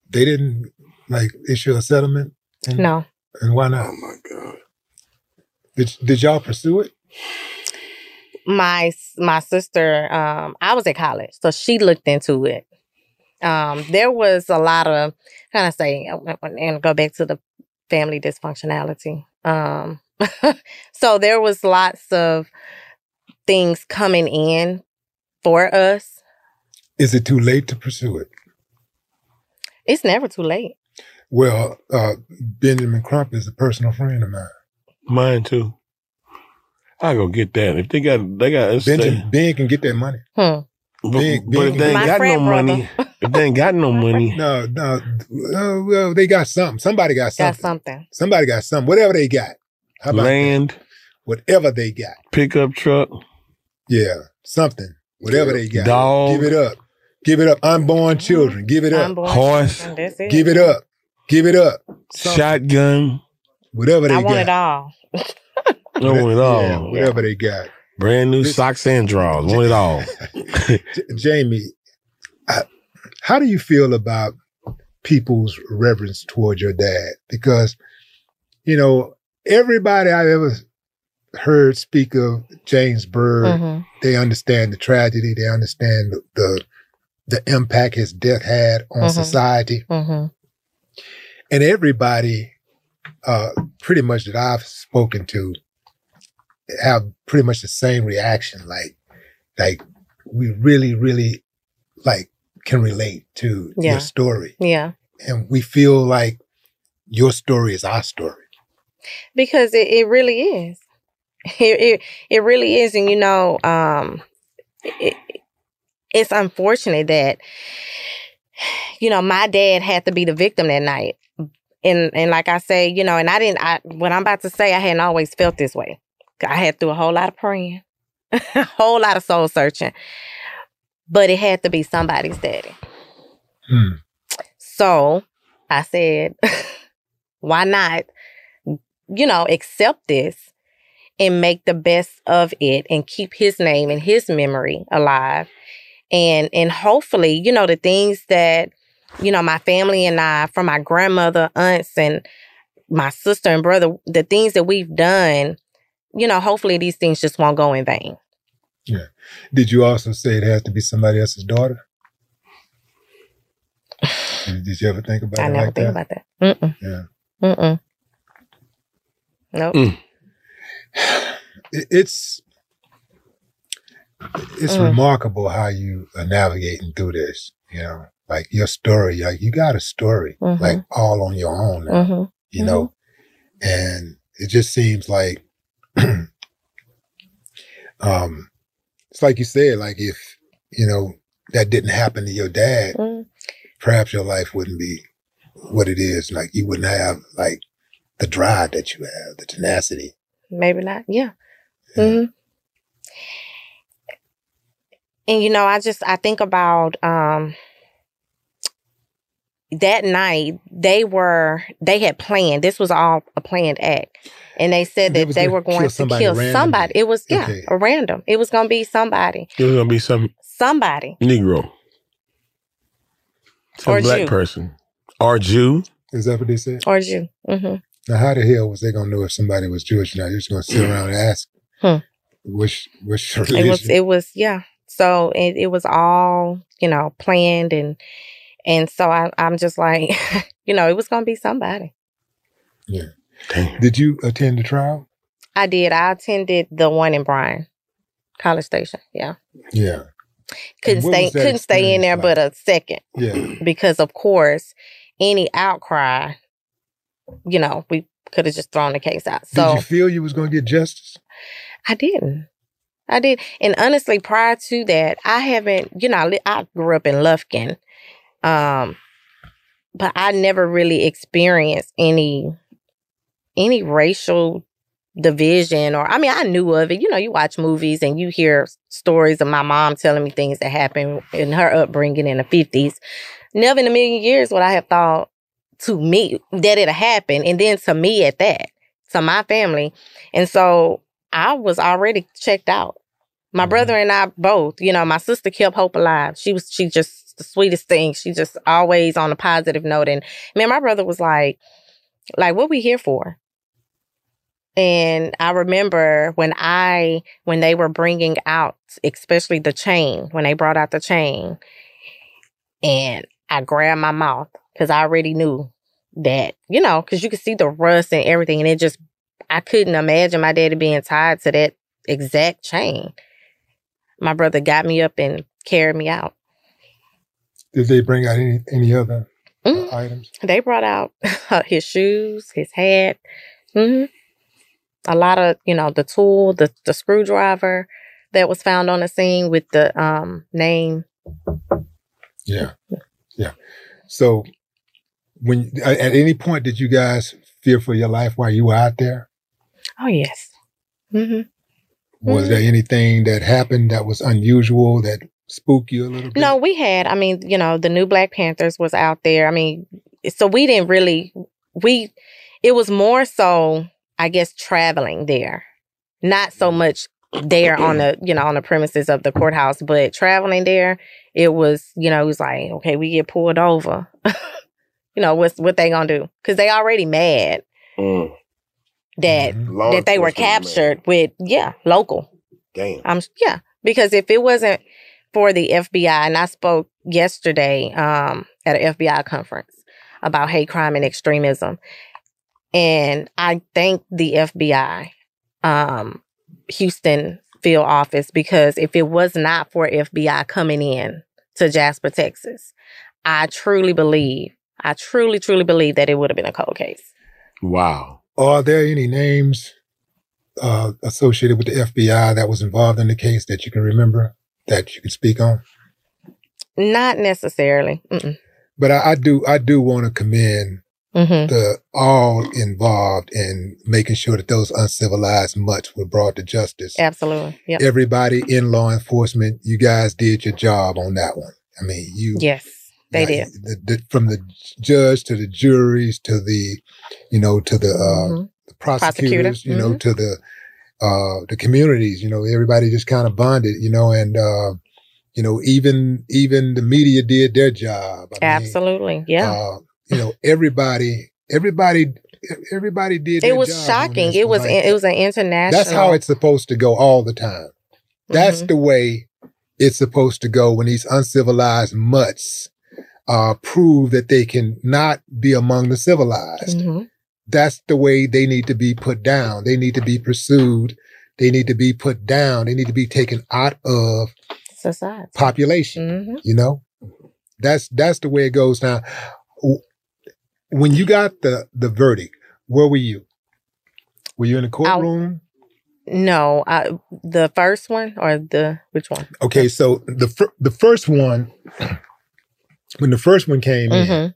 H: they didn't like issue a settlement. And,
J: No.
H: And why not?
O: Oh my God.
H: Did Did y'all pursue it?
J: my my sister um i was at college so she looked into it um there was a lot of kind of say and go back to the family dysfunctionality um so there was lots of things coming in for us
H: Is it too late to pursue it?
J: it's never too late
H: Well, uh, Benjamin Crump is a personal friend of mine.
K: Mine too. I go get that. If they got, they got. it's-
H: Benjamin, Ben can get that money.
J: Hmm.
K: But,
H: Big-
K: but if
H: big-
K: they ain't
J: My
K: got no
J: friend
K: money, if they ain't got no money,
H: No, no. Uh, well, they got something. Somebody got
J: got
H: something.
J: something
H: Somebody got something. Whatever they got. How about that?
K: land,
H: Whatever they got.
K: pickup truck,
H: Yeah, something. Whatever they got.
K: Dog.
H: Give it up. Give it up. Unborn children. Give it up.
J: Unborn
K: Horse.
J: children, that's it
H: Give it up. Give it up. Something.
K: shotgun.
H: Whatever they
J: i want
H: got.
J: it all
K: I want it all.
H: Yeah, whatever they got.
K: Brand new socks and drawers. Want it all.
H: Jamie, I, how do you feel about people's reverence toward your dad? Because, you know, everybody I've ever heard speak of James Byrd,
J: Mhm.
H: they understand the tragedy, they understand the the, the impact his death had on
J: Mhm.
H: society.
J: mm-hmm.
H: And everybody, uh, pretty much that I've spoken to, have pretty much the same reaction. Like, like we really, really, like can relate to
J: Yeah.
H: your story,
J: yeah
H: and we feel like your story is our story.
J: because it, it really is it, it it really is and you know um it, it's unfortunate that you know my dad had to be the victim that night and and like i say you know and i didn't i what i'm about to say i hadn't always felt this way i had to do a whole lot of praying a whole lot of soul searching but it had to be somebody's daddy
H: Hmm.
J: so I said, why not, you know, accept this and make the best of it and keep his name and his memory alive. And and hopefully, you know, the things that, you know, my family and I, from my grandmother, aunts, and my sister and brother, the things that we've done, you know, hopefully these things just won't go in vain.
H: Yeah. Did you also say it has to be somebody else's daughter? Did did you ever think about that?
J: I
H: it
J: never
H: like
J: think
H: that?
J: about that. Mm-mm.
H: Yeah.
J: Mm-mm. Nope.
H: It- it's it's
J: Mm.
H: remarkable how you are navigating through this. You know, like your story, like you got a story,
J: Mhm.
H: like all on your own now.
J: Mhm.
H: You know, and it just seems like, um, it's like you said, like if you know that didn't happen to your dad,
J: Mm.
H: perhaps your life wouldn't be what it is. Like you wouldn't have like the drive that you have, the tenacity.
J: Maybe not. Yeah. hmm And you know, I just I think about um that night they were they had planned this was all a planned act and they said that they were going
K: kill
J: to kill
K: randomly.
J: somebody it was yeah
K: Okay.
J: a random it was going to be somebody
K: it was gonna be some
J: somebody
K: Negro, some
J: Or
K: black
J: Jew.
K: person, or Jew.
H: Is that what they said?
J: or you hmm
H: Now, how the hell was they gonna know if somebody was Jewish or not? You're just gonna sit around and ask
J: Hmm.
H: which which
J: it was it was yeah so it, it was all you know planned and and so I, i'm just like you know it was going to be somebody
H: yeah. Did you attend the trial?
J: i did i attended the one in bryan college station yeah
H: Yeah.
J: couldn't stay couldn't stay in there
H: experience
J: but a second
H: Yeah.
J: because of course any outcry you know we could have just thrown the case out so
H: Did you feel you was gonna get justice?
J: I didn't. I did. And honestly, prior to that, I haven't, you know, I I grew up in Lufkin. Um, but I never really experienced any any racial division or I mean, I knew of it. You know, you watch movies and you hear stories of my mom telling me things that happened in her upbringing in the 50s. Never in a million years would I have thought to me that it happened and then to me at that, to my family. And so I was already checked out. My brother and I both, you know, my sister kept hope alive. She was, she just the sweetest thing. She just always on a positive note. And man, my brother was like, like, what we here for? And I remember when I, when they were bringing out, especially the chain, when they brought out the chain, and I grabbed my mouth because I already knew that, you know, because you could see the rust and everything. And it just, I couldn't imagine my daddy being tied to that exact chain. My brother got me up and carried me out.
H: Did they bring out any any other
J: Mhm.
H: uh, items?
J: They brought out his shoes, his hat, hmm a lot of, you know, the tool, the, the screwdriver that was found on the scene with the um, name.
H: Yeah. Yeah. So when at any point did you guys fear for your life while you were out there?
J: Oh, yes. Mm-hmm.
H: Was there anything that happened that was unusual that spooked you a little bit?
J: No, we had. I mean, you know, the new Black Panthers was out there. I mean, so we didn't really we it was more so, I guess, traveling there. Not so much there on the, you know, on the premises of the courthouse, but traveling there, it was, you know, it was like, okay, we get pulled over. you know, what's what they gonna do? Because they already mad that
I: Law
J: that they were
I: mad.
J: captured with yeah, local.
I: Damn.
J: Um, yeah, because if it wasn't for the FBI, and I spoke yesterday um, at an FBI conference about hate crime and extremism, and I thank the FBI, um, Houston field office, because if it was not for FBI coming in to Jasper, Texas, I truly believe, I truly, truly believe that it would have been a cold case.
H: Wow. Are there any names uh, associated with the FBI that was involved in the case that you can remember that you can speak on?
J: Not necessarily. Mm-mm.
H: But I, I do I do want to commend
J: Mhm.
H: the all involved in making sure that those uncivilized mutts were brought to justice.
J: Absolutely. Yep.
H: Everybody in law enforcement, you guys did your job on that one. I mean, you
J: Yes, they did.
H: the, the, from the judge to the juries to the, you know, to the, uh,
J: Mhm.
H: the prosecutors,
J: Prosecutor.
H: you know,
J: Mhm.
H: to the, uh, the communities, you know, everybody just kind of bonded, you know, and, uh, you know, even, even the media did their job. I mean,
J: Absolutely. Yeah.
H: uh, you know, everybody, everybody, everybody did.
J: it
H: their
J: was
H: job
J: shocking. It was
H: Like,
J: it was an international.
H: that's how it's supposed to go all the time. That's
J: Mhm.
H: the way it's supposed to go when these uncivilized mutts uh, prove that they can not be among the civilized.
J: Mhm.
H: That's the way they need to be put down. They need to be pursued. They need to be put down. They need to be taken out of
J: society.
H: population.
J: Mm-hmm.
H: You know, that's that's the way it goes now. When you got the the verdict, where were you? Were you in the courtroom?
J: No, I, the first one or the which one?
H: Okay, so the fir- the first one, when the first one came in,
J: Mhm.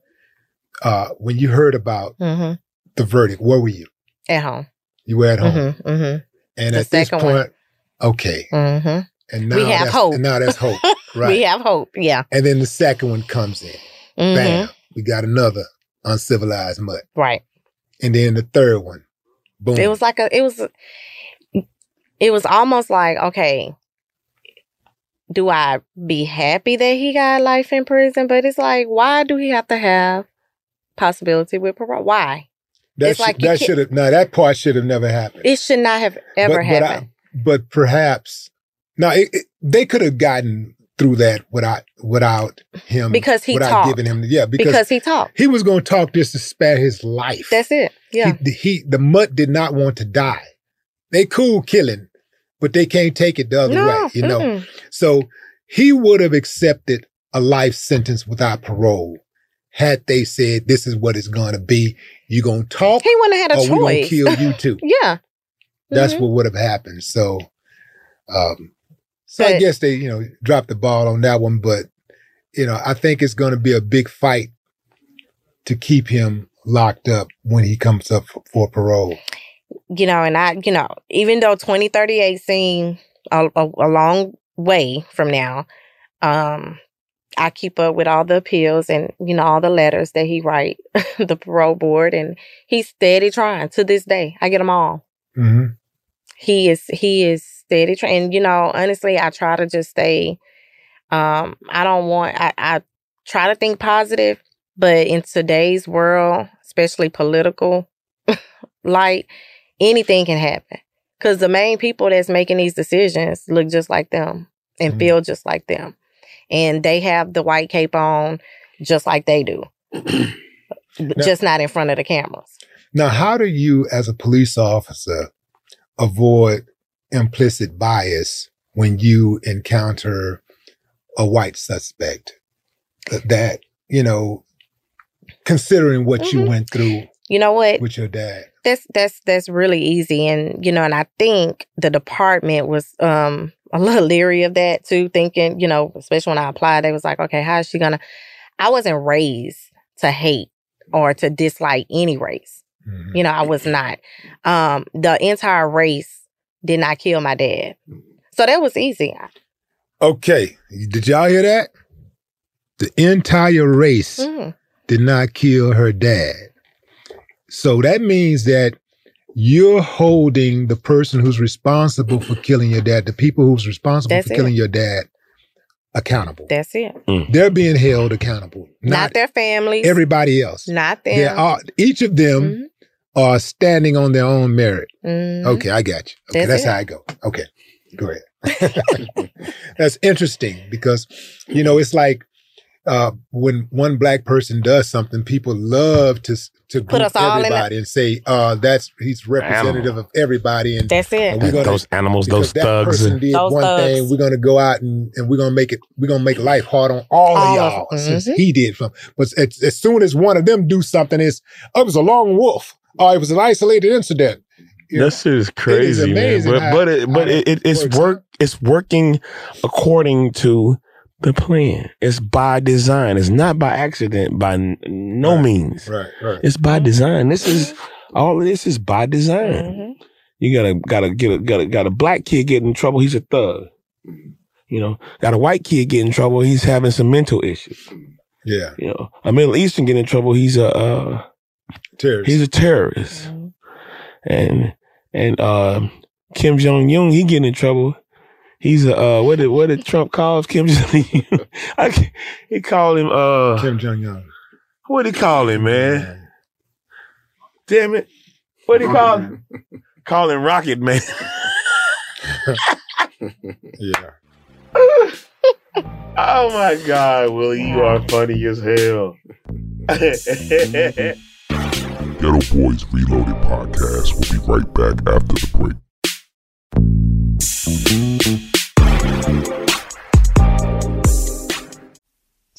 H: uh, when you heard about
J: Mhm.
H: The verdict, where were you?
J: At home.
H: You were at home,
J: Mm-hmm. Mm-hmm.
H: and
J: the
H: at this
J: one.
H: point, okay,
J: Mm-hmm.
H: And now
J: we have
H: that's,
J: hope.
H: And now that's hope. Right.
J: we have hope. Yeah.
H: And then the second one comes in.
J: Mhm.
H: Bam. We got another uncivilized mutt.
J: Right.
H: And then the third one. Boom.
J: It was like a. It was. It was almost like okay. Do I be happy that he got life in prison? But it's like, why do he have to have possibility with parole? Why?
H: That sh-
J: like
H: that should have no, that part should have never happened.
J: It should not have ever
H: but, but, I-
J: happened.
H: but perhaps now they could have gotten through that without without him
J: Because he
H: without
J: talked.
H: giving him yeah because,
J: because he talked.
H: he was going to talk just to spare his life.
J: That's it. Yeah.
H: He, he the mutt did not want to die. They cool killing, but they can't take it the other
J: No,
H: way, you know.
J: mm-mm.
H: So he would have accepted a life sentence without parole had they said, "This is what it's going to be. You gonna talk,
J: He wouldn't have had a
H: or we gonna kill you too."
J: yeah.
H: That's
J: Mhm.
H: what would have happened. So, um, so I guess they, you know, dropped the ball on that one. But you know, I think it's going to be a big fight to keep him locked up when he comes up for, for parole.
J: you know, and I, you know, even though 2038 seems a, a, a long way from now, um, I keep up with all the appeals and, you know, all the letters that he write, the parole board, and he's steady trying to this day. I get them all.
H: Mm-hmm.
J: He is, he is steady trying. And, you know, honestly, I try to just stay, um, I don't want, I, I try to think positive, but in today's world, especially political light, anything can happen. Because the main people that's making these decisions look just like them and feel just like them. And they have the white cape on just like they do, just not in front of the cameras.
H: Now, how do you, as a police officer, avoid implicit bias when you encounter a white suspect? That- you know, considering what you
J: Mhm.
H: went through
J: You know what?
H: with your dad.
J: that's that's that's really easy and you know and i think the department was um a little leery of that too thinking you know especially when i applied they was like okay how is she gonna i wasn't raised to hate or to dislike any race you know i was not um the entire race did not kill my dad so that was easy
H: Okay, did y'all hear that? The entire race
J: Mhm.
H: did not kill her dad. So that means that you're holding the person who's responsible for killing your dad, the people who's responsible
J: That's
H: for
J: it.
H: killing your dad, accountable.
J: that's it
H: They're being held accountable,
J: not,
H: not,
J: their families
H: everybody else.
J: not them
H: They are each of them are standing on their own merit.
J: Mhm.
H: Okay, I got you. Okay,
J: That's
H: that's, how I go. Okay, go ahead. that's interesting because you know it's like uh, when one black person does something, people love to to
J: Put
H: group
J: us all in
H: everybody and say, "Uh, that's he's representative of everybody." And
J: That's it.
H: and we're gonna-
K: those animals, those
H: that
K: thugs.
H: person did
J: Those
H: one
J: thugs.
H: thing. We're gonna go out and, and we're gonna make it. We're gonna make life hard on all,
J: All
H: of
J: of
H: y'all
J: them.
H: since
J: Mhm.
H: he did something. But as, as soon as one of them do something, it's oh, it was a lone wolf. Oh, it was an isolated incident. You know,
K: That shit is crazy, man.
H: amazing
K: But
H: how-
K: but it, but it, it, it's
H: works
K: work. It's working according to the plan. It's by design. It's not by accident. By n- no means.
H: Right, right.
K: It's by design. This is all of this is by design. You gotta gotta get a got a got a black kid get in trouble. He's a thug. You know, got a white kid get in trouble. He's having some mental issues.
H: Yeah,
K: You know, a Middle Eastern get in trouble. He's a uh,
H: terrorist.
K: he's a terrorist. And and uh, Kim Jong Un he getting in trouble. He's a uh, what did what did Trump call Kim Jong Un? I he called him uh
H: Kim Jong Un.
K: what did he call him, man? Damn it. What did he call him? call him Rocket Man.
H: yeah.
K: oh my God, Willie, you are funny as hell.
I: Geto Boys Reloaded podcast. We'll be right back after the break.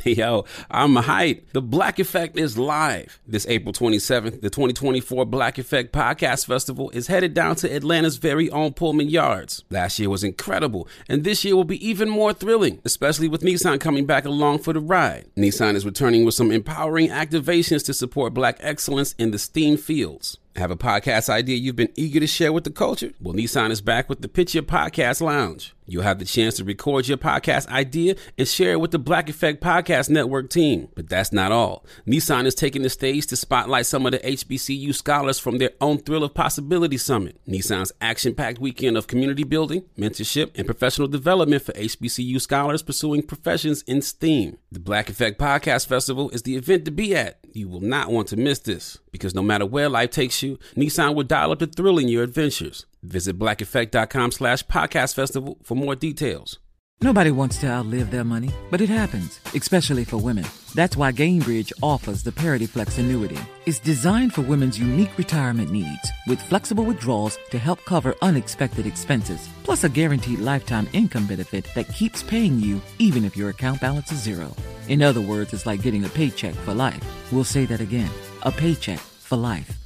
L: Yo, I'm hyped. The Black Effect is live. This April 27th, the 2024 Black Effect Podcast Festival is headed down to Atlanta's very own Pullman Yards. Last year was incredible, and this year will be even more thrilling, especially with Nissan coming back along for the ride. Nissan is returning with some empowering activations to support black excellence in the STEAM fields. Have a podcast idea you've been eager to share with the culture? Well, Nissan is back with the Pitch Your Podcast Lounge. You'll have the chance to record your podcast idea and share it with the Black Effect Podcast Network team. But that's not all. Nissan is taking the stage to spotlight some of the HBCU scholars from their own Thrill of Possibility Summit. Nissan's action packed weekend of community building, mentorship, and professional development for HBCU scholars pursuing professions in STEAM. The Black Effect Podcast Festival is the event to be at. You will not want to miss this because no matter where life takes you, Nissan will dial up the thrill in your adventures. Visit blackeffect.com slash podcast festival for more details.
P: Nobody wants to outlive their money, but it happens, especially for women. That's why Gainbridge offers the Parity Flex annuity. It's designed for women's unique retirement needs with flexible withdrawals to help cover unexpected expenses, plus a guaranteed lifetime income benefit that keeps paying you even if your account balance is zero. In other words, it's like getting a paycheck for life. We'll say that again a paycheck for life.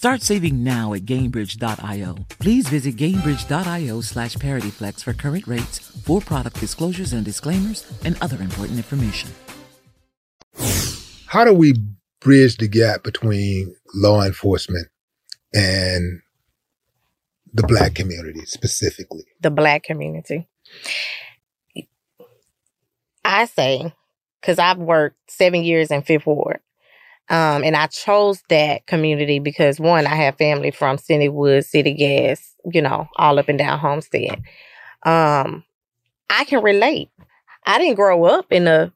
P: Start saving now at Gainbridge.io. Please visit Gainbridge.io slash ParityFlex for current rates, for product disclosures and disclaimers, and other important information.
H: How do we bridge the gap between law enforcement and the black community specifically?
J: The black community. I say, because I've worked seven years in Fifth Ward. Um, and I chose that community because one, I have family from Citywood, City Gas, you know, all up and down Homestead. Um, I can relate. I didn't grow up in a,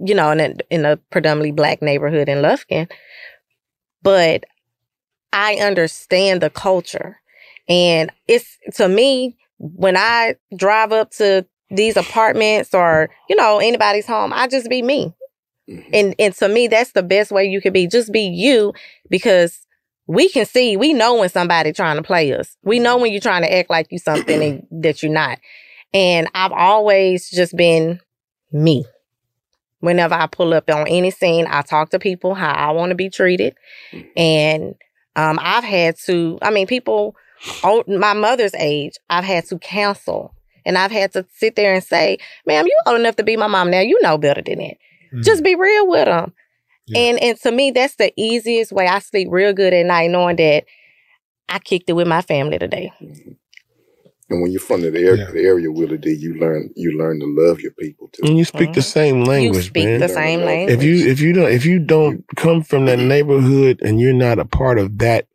J: you know, in a, in a predominantly black neighborhood in Lufkin, but I understand the culture. And it's to me, when I drive up to these apartments or, you know, anybody's home, I just be me. Mm-hmm. And and to me, that's the best way you can be. Just be you because we can see, we know when somebody trying to play us. We know mm-hmm. when you're trying to act like you something and, that you're not. And I've always just been me. Whenever I pull up on any scene, I talk to people how I want to be treated. Mm-hmm. And um, I've had to, I mean, people old, my mother's age, I've had to counsel and I've had to sit there and say, ma'am, you old enough to be my mom now. You know better than that. Mm-hmm. Just be real with them. Yeah. And and to me, that's the easiest way. I sleep real good at night knowing that I kicked it with my family today.
O: And when you're from the area, yeah. the area Willie D, you learn you learn to love your people too.
K: And you speak mm-hmm. the same language.
J: You speak
K: man.
J: the same language.
K: If you if you don't if you don't come from that neighborhood and you're not a part of that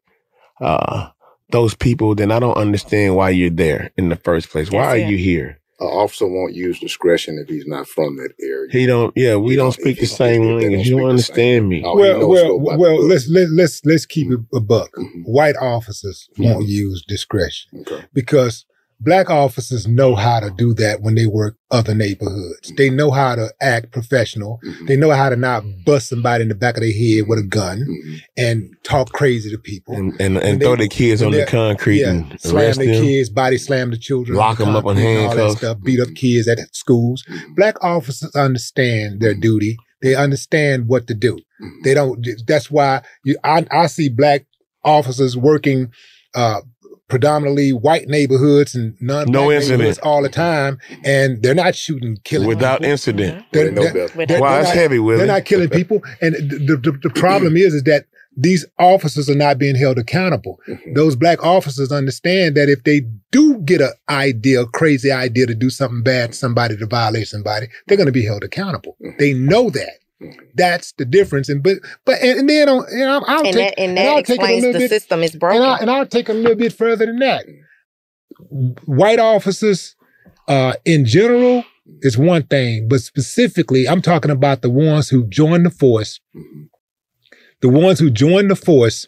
K: uh those people, then I don't understand why you're there in the first place. Why are you here?
O: An officer won't use discretion if he's not from that area.
K: He don't. Yeah, we don't, don't speak the same language. You understand me.
H: Oh, well, well, well. Let's let let's let's keep it a buck. Mm-hmm. White officers won't use discretion
O: okay.
H: because black officers know how to do that when they work other neighborhoods. Mm-hmm. They know how to act professional. Mm-hmm. They know how to not bust somebody in the back of their head with a gun
O: mm-hmm.
H: and talk crazy to people
K: and and, and throw their kids on the concrete yeah, and
H: slam the
K: them.
H: kids, body slam the children,
K: lock them up on handcuffs,
H: stuff, beat up kids at schools.
O: Mm-hmm.
H: Black officers understand their duty. They understand what to do.
O: Mm-hmm.
H: They don't. That's why you, I, I see black officers working. Uh, predominantly white neighborhoods and non
K: No incident.
H: neighborhoods all the time, and they're not shooting, killing
K: Without
H: people.
K: incident.
H: They're,
K: They know
H: they're- they're-
K: Wow,
H: they're
K: it's
H: not-
K: heavy, Willie.
H: They're not killing people, and the, the, the problem is, is that these officers are not being held accountable.
K: Mm-hmm.
H: Those black officers understand that if they do get an idea, a crazy idea to do something bad to somebody, to violate somebody, they're going to be held accountable.
K: Mm-hmm.
H: They know that. That's the difference. And but but and, and then on, and I'll, I'll
J: and
H: take
J: that, and
H: and I'll
J: that
H: take it a
J: explains
H: little
J: the
H: bit-
J: system is broken.
H: and, I, and I'll take a little bit further than that. White officers, uh, in general, is one thing, but specifically, I'm talking about the ones who join the force, the ones who join the force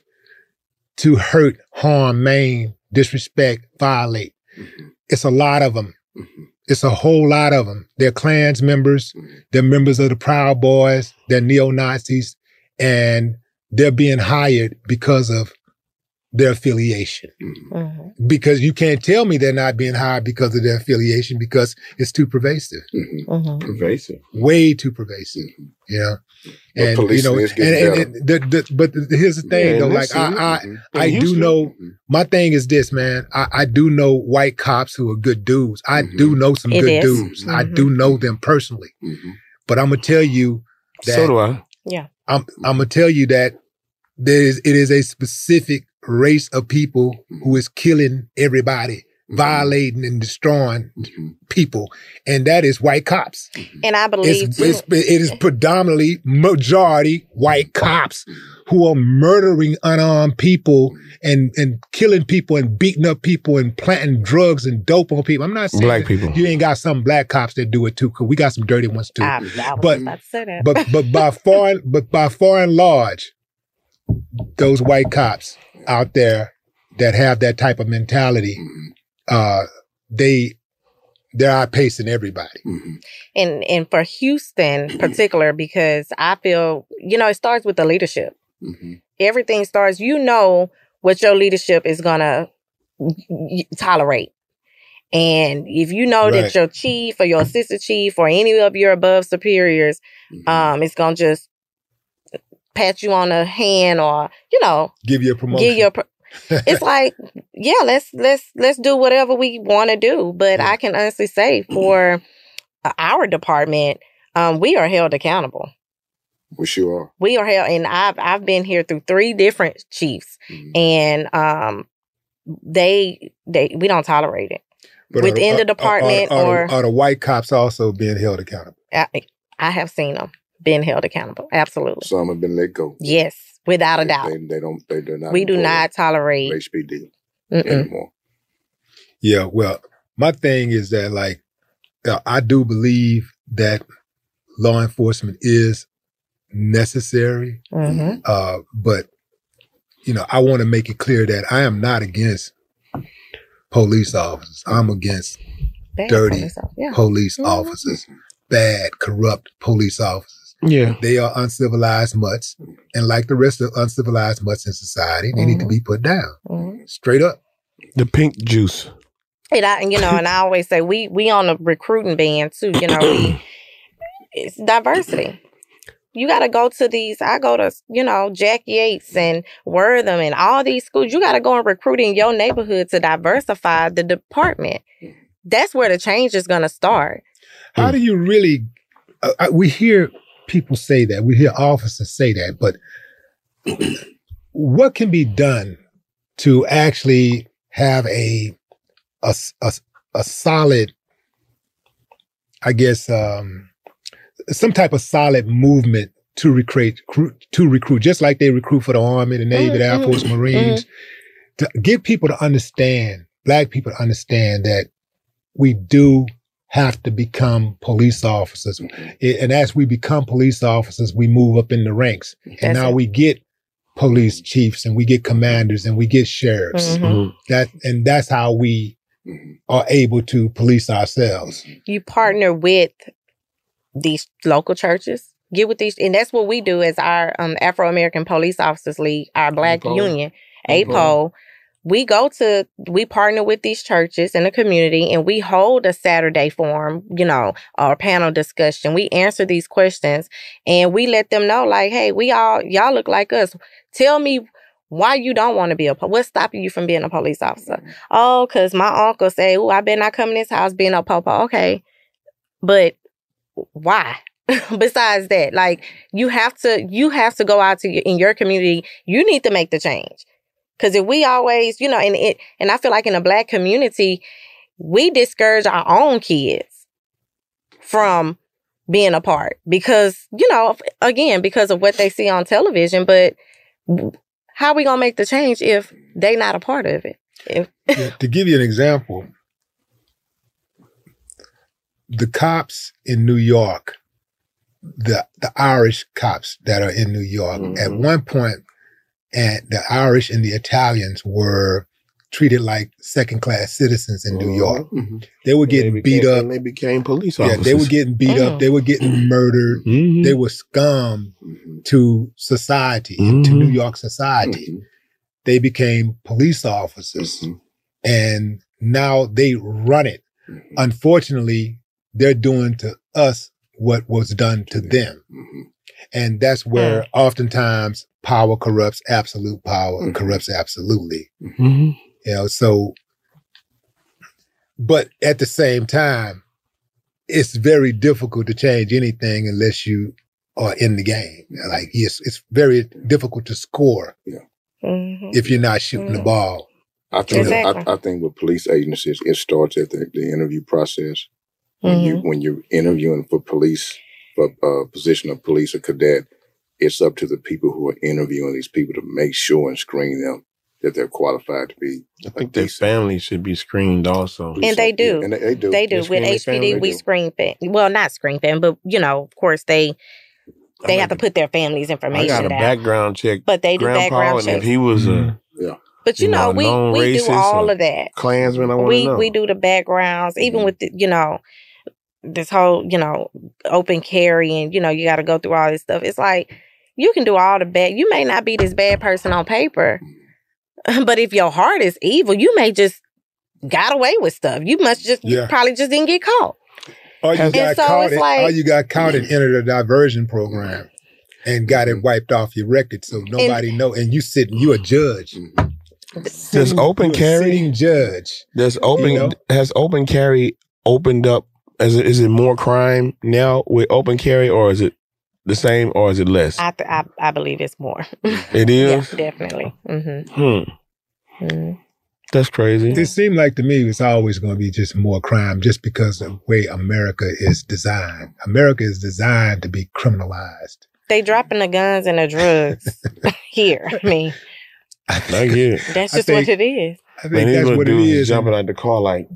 H: to hurt, harm, maim, disrespect, violate. It's a lot of them. It's a whole lot of them. They're Klans members. Mm-hmm. They're members of the Proud Boys. They're neo Nazis, and they're being hired because of their affiliation.
J: Mm-hmm.
H: Because you can't tell me they're not being hired because of their affiliation because it's too pervasive,
J: Mm-hmm.
K: Pervasive.
H: way too pervasive. You know,
O: Well,
H: and you know, and, and, and the, the, but the, here's the thing
K: Yeah,
H: though, like I. I,
K: Mhm.
H: I do know. My thing is this, man. I, I do know white cops who are good dudes. I do know some
J: It
H: good
J: is.
H: dudes. I do know them personally. But I'm gonna tell you that
K: So do I.
J: Yeah.
H: I'm I'm gonna tell you that there is it is a specific race of people who is killing everybody, mm-hmm. violating and destroying mm-hmm. people, and that is white cops. Mm-hmm.
J: And I believe
H: It's,
J: too,
H: it's it is predominantly majority white cops who are murdering unarmed people and and killing people and beating up people and planting drugs and dope on people. I'm not saying
K: Black people.
H: You ain't got some black cops that do it too, because we got some dirty ones too.
J: I, I
H: but
J: about to say that.
H: but but by far but by far and large, those white cops out there that have that type of mentality, uh, they they're outpacing everybody.
J: and and for Houston particular because I feel you know it starts with the leadership. Everything starts. You know what your leadership is gonna y- y- tolerate, and if you know
Q: Right.
J: that your chief or your assistant chief or any of your above superiors, um, is gonna just pat you on the hand or you know
H: Give you a promotion.
J: give you a. Pro- it's like yeah let's let's let's do whatever we want to do but i can honestly say for uh, our department um we are held accountable
O: We sure are.
J: we are held and i've i've been here through three different chiefs and um they they we don't tolerate it
H: But
J: within
H: are-
J: the department
H: are, are,
J: or
H: are the white cops also being held accountable?
J: I, I have seen them being held accountable absolutely
O: Some have been let go.
J: yes without a doubt
O: They, they don't. They do not.
J: we do not tolerate
O: HPD
J: Mm-mm.
O: anymore.
H: Yeah, well, my thing is that like uh, I do believe that law enforcement is necessary,
J: Mhm.
H: uh, but you know I want to make it clear that I am not against police officers. I'm against
J: Bad
H: dirty
J: police yeah.
H: police
J: Mhm.
H: officers, bad, corrupt police officers.
K: Yeah.
H: They are uncivilized mutts, and like the rest of uncivilized mutts in society, they need to be put down
J: Mhm.
H: straight up.
K: The pink juice.
J: And I, you know, and I always say we we on a recruiting band too. You know, we it's diversity. You got to go to these. I go to you know Jack Yates and Worthing and all these schools. You got to go and recruit in your neighborhood to diversify the department. That's where the change is going to start.
H: How do you really? Uh, uh, we hear people say that. We hear officers say that, but what can be done to actually have a a a solid, I guess, um, some type of solid movement to recruit to recruit, just like they recruit for the Army, the Navy, the Air
J: Mhm,
H: Force, Marines, to get people to understand, black people to understand that we do have to become police officers. I- And as we become police officers, we move up in the ranks. And
J: That's
H: now
J: it.
H: we get police chiefs and we get commanders and we get sheriffs.
J: Mhm.
H: That and that's how we are able to police ourselves.
J: you partner with these local churches. Get with these, and that's what we do as our um, Afro American Police Officers League, our Black
Q: APO.
J: Union,
Q: APO.
J: We go to, we partner with these churches in the community, and we hold a Saturday forum, you know, or panel discussion. We answer these questions, and we let them know, like, hey, we all y'all look like us. Tell me why you don't want to be a what's stopping you from being a police officer? Mm-hmm. Oh, cause my uncle say, "Oh, I better not come in this house being a popo." Okay, but why? Besides that, like you have to you have to go out to your, in your community. You need to make the change. Cause if we always, you know, and it and I feel like in a black community, we discourage our own kids from being a part because, you know, again, because of what they see on television, but how are we gonna make the change if they not a part of it? If
H: Yeah, to give you an example, the cops in New York, the the Irish cops that are in New York, at mm-hmm. one point, and the Irish and the Italians were treated like second class citizens in New York. Oh. They were getting beat
K: became-
H: up.
K: they became police officers.
H: Yeah,
K: officers.
H: they were getting beat up. They were getting murdered. They were scum to society, to New York society. They became police officers and now they run it. Unfortunately, they're doing to us what was done to them. And that's where oftentimes power corrupts absolute power, mm-hmm. corrupts absolutely.
K: Mhm.
H: You know, so, but at the same time, it's very difficult to change anything unless you are in the game. Like, it's, it's very difficult to score Yeah. if you're not shooting the mm-hmm. ball.
O: I think
H: Exactly.
O: I, I think with police agencies, it starts at the, the interview process. When you when you're interviewing for police for a position of police or cadet, it's up to the people who are interviewing these people to make sure and screen them that they're qualified to be.
K: I think their families should be screened also.
J: and they do.
O: and they- they do.
J: They do.
O: They
J: With
O: screen family,
J: HPD, we
O: do.
J: screen fam. Well, not screen fam, but you know, of course, they they have to put their family's
K: I
J: information
K: got a
J: down.
K: background check.
J: But they do
K: grandpa,
J: background
K: and if
J: checks.
K: he was a
O: yeah.
J: But you,
K: you
J: know,
K: know,
J: we we do all of that.
K: Klansman, I want to
J: we
K: know.
J: we do the backgrounds, even
K: Mhm.
J: with the, you know this whole you know open carry and you know you got to go through all this stuff. It's like you can do all the bad. You may not be this bad person on paper, but if your heart is evil, you may just got away with stuff. You must just you
H: Yeah.
J: probably just didn't get caught.
H: Or you
J: And
H: got
J: so
H: caught,
J: it's like-
H: or you got caught and entered a diversion program and got it wiped off your record, so nobody know. And you sitting, you a judge.
K: Does open
H: You
K: carry
H: judge?
K: Does open
H: You know?
K: has open carry opened up? Is it, is it more crime now with open carry, or is it the same, or is it less?
J: I th- I, I believe it's more.
K: It is
J: yeah,
K: is.
J: definitely. hmm
K: Hmm.
J: Mm.
K: That's crazy.
H: It seemed like to me it's always going to be just more crime, just because of the way America is designed. America is designed to be criminalized.
J: They dropping the guns and the drugs here. I mean,
K: I get it.
J: that's
H: I
J: just
H: think-
J: what it is.
H: I think
K: Man,
H: that's what it is.
K: jumping out the car like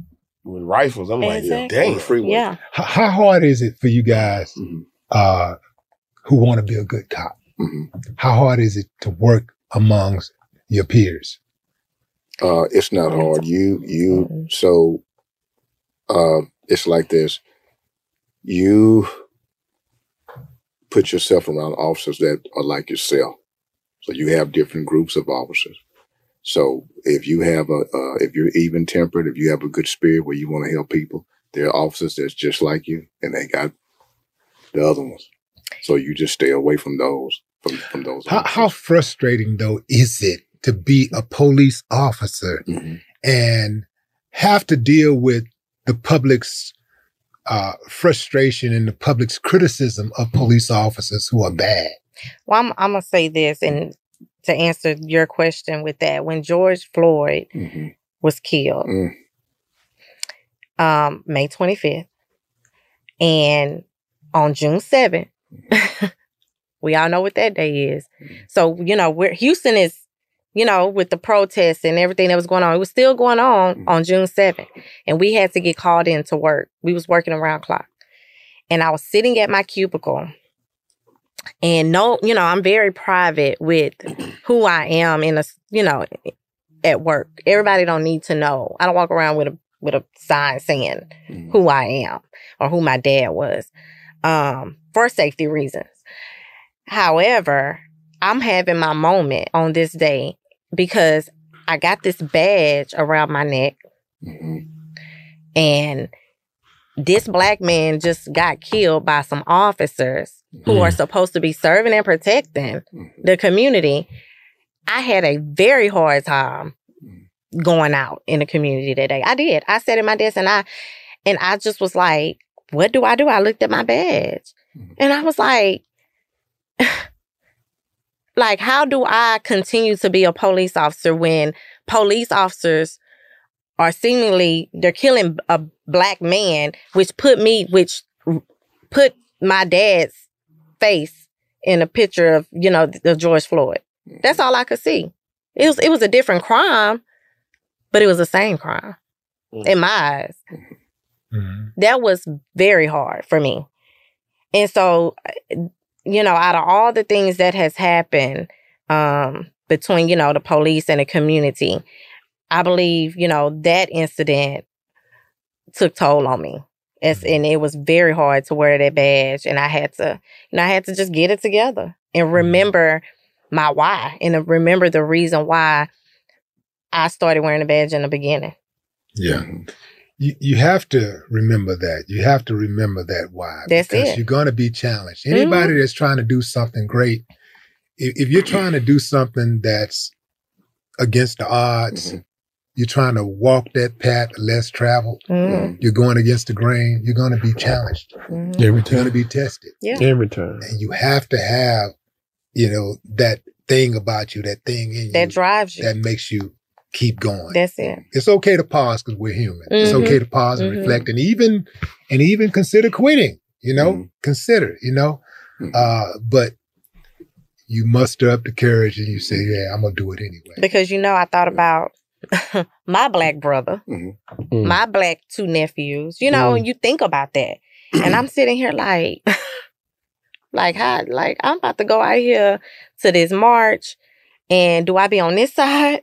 K: with rifles. I'm like,
J: Exactly.
K: damn.
J: Yeah.
H: How, how hard is it for you guys uh, who want to be a good cop? How hard is it to work amongst your peers?
O: Uh, it's not hard. You you so uh, it's like this. You put yourself around officers that are like yourself. So you have different groups of officers. So if you have a uh, if you're even tempered, if you have a good spirit where you want to help people, there are officers that's just like you, and they got the other ones. So you just stay away from those from from those.
H: How, how frustrating though is it to be a police officer and have to deal with the public's uh, frustration and the public's criticism of police officers who are bad?
J: Well, I'm, I'm gonna say this, and to answer your question with that, when George Floyd mm-hmm. was killed, mm. um, May 25th, and on June 7th, we all know what that day is. Mm. So you know, we're Houston is, you know, with the protests and everything that was going on, it was still going on mm. on June 7th, and we had to get called in to work. We was working around clock, and I was sitting at my cubicle and no you know i'm very private with who i am in a, you know at work. Everybody don't need to know. I don't walk around with a with a sign saying who i am or who my dad was um for safety reasons. However i'm having my moment on this day because i got this badge around my neck and this black man just got killed by some officers who are mm. supposed to be serving and protecting mm-hmm. the community. I had a very hard time mm. going out in the community that day. I did. I sat at my desk and I and I just was like, what do I do? I looked at my badge. Mm-hmm. And I was like, like, how do I continue to be a police officer when police officers are seemingly they're killing a black man, which put me, which put my dad's face in a picture of, you know, the George Floyd. That's all I could see. It was it was a different crime, but it was the same crime in my eyes. That was very hard for me. And so, you know, out of all the things that has happened um, between, you know, the police and the community, I believe, you know, that incident took toll on me. It's, mm-hmm. and it was very hard to wear that badge. And I had to, you know, I had to just get it together and mm-hmm. remember my why and remember the reason why I started wearing the badge in the beginning.
H: Yeah. You, you have to remember that. You have to remember that why.
J: That's
H: because
J: it.
H: you're going to be challenged. Anybody
J: Mhm.
H: that's trying to do something great, if, if you're trying to do something that's against the odds, mm-hmm. You're trying to walk that path less traveled,
J: Mhm.
H: you're going against the grain, you're going to be challenged.
J: Mhm.
K: Every
H: You're going to be tested.
J: Yeah.
K: Every time.
H: And you have to have, you know, that thing about you, that thing in you
J: That drives you.
H: that makes you keep going.
J: That's it.
H: it's okay to pause because we're human. It's
J: Mhm.
H: okay to pause and
J: Mhm.
H: reflect and even and even consider quitting. You know, consider. You know, uh, but you muster up the courage and you say, "Yeah, I'm gonna do it anyway."
J: Because, you know, I thought about my black brother, mm-hmm. mm. my black two nephews, you know,
H: Mm.
J: and you think about that. and I'm sitting here like, like, how, like, I'm about to go out here to this march. And do I be on this side?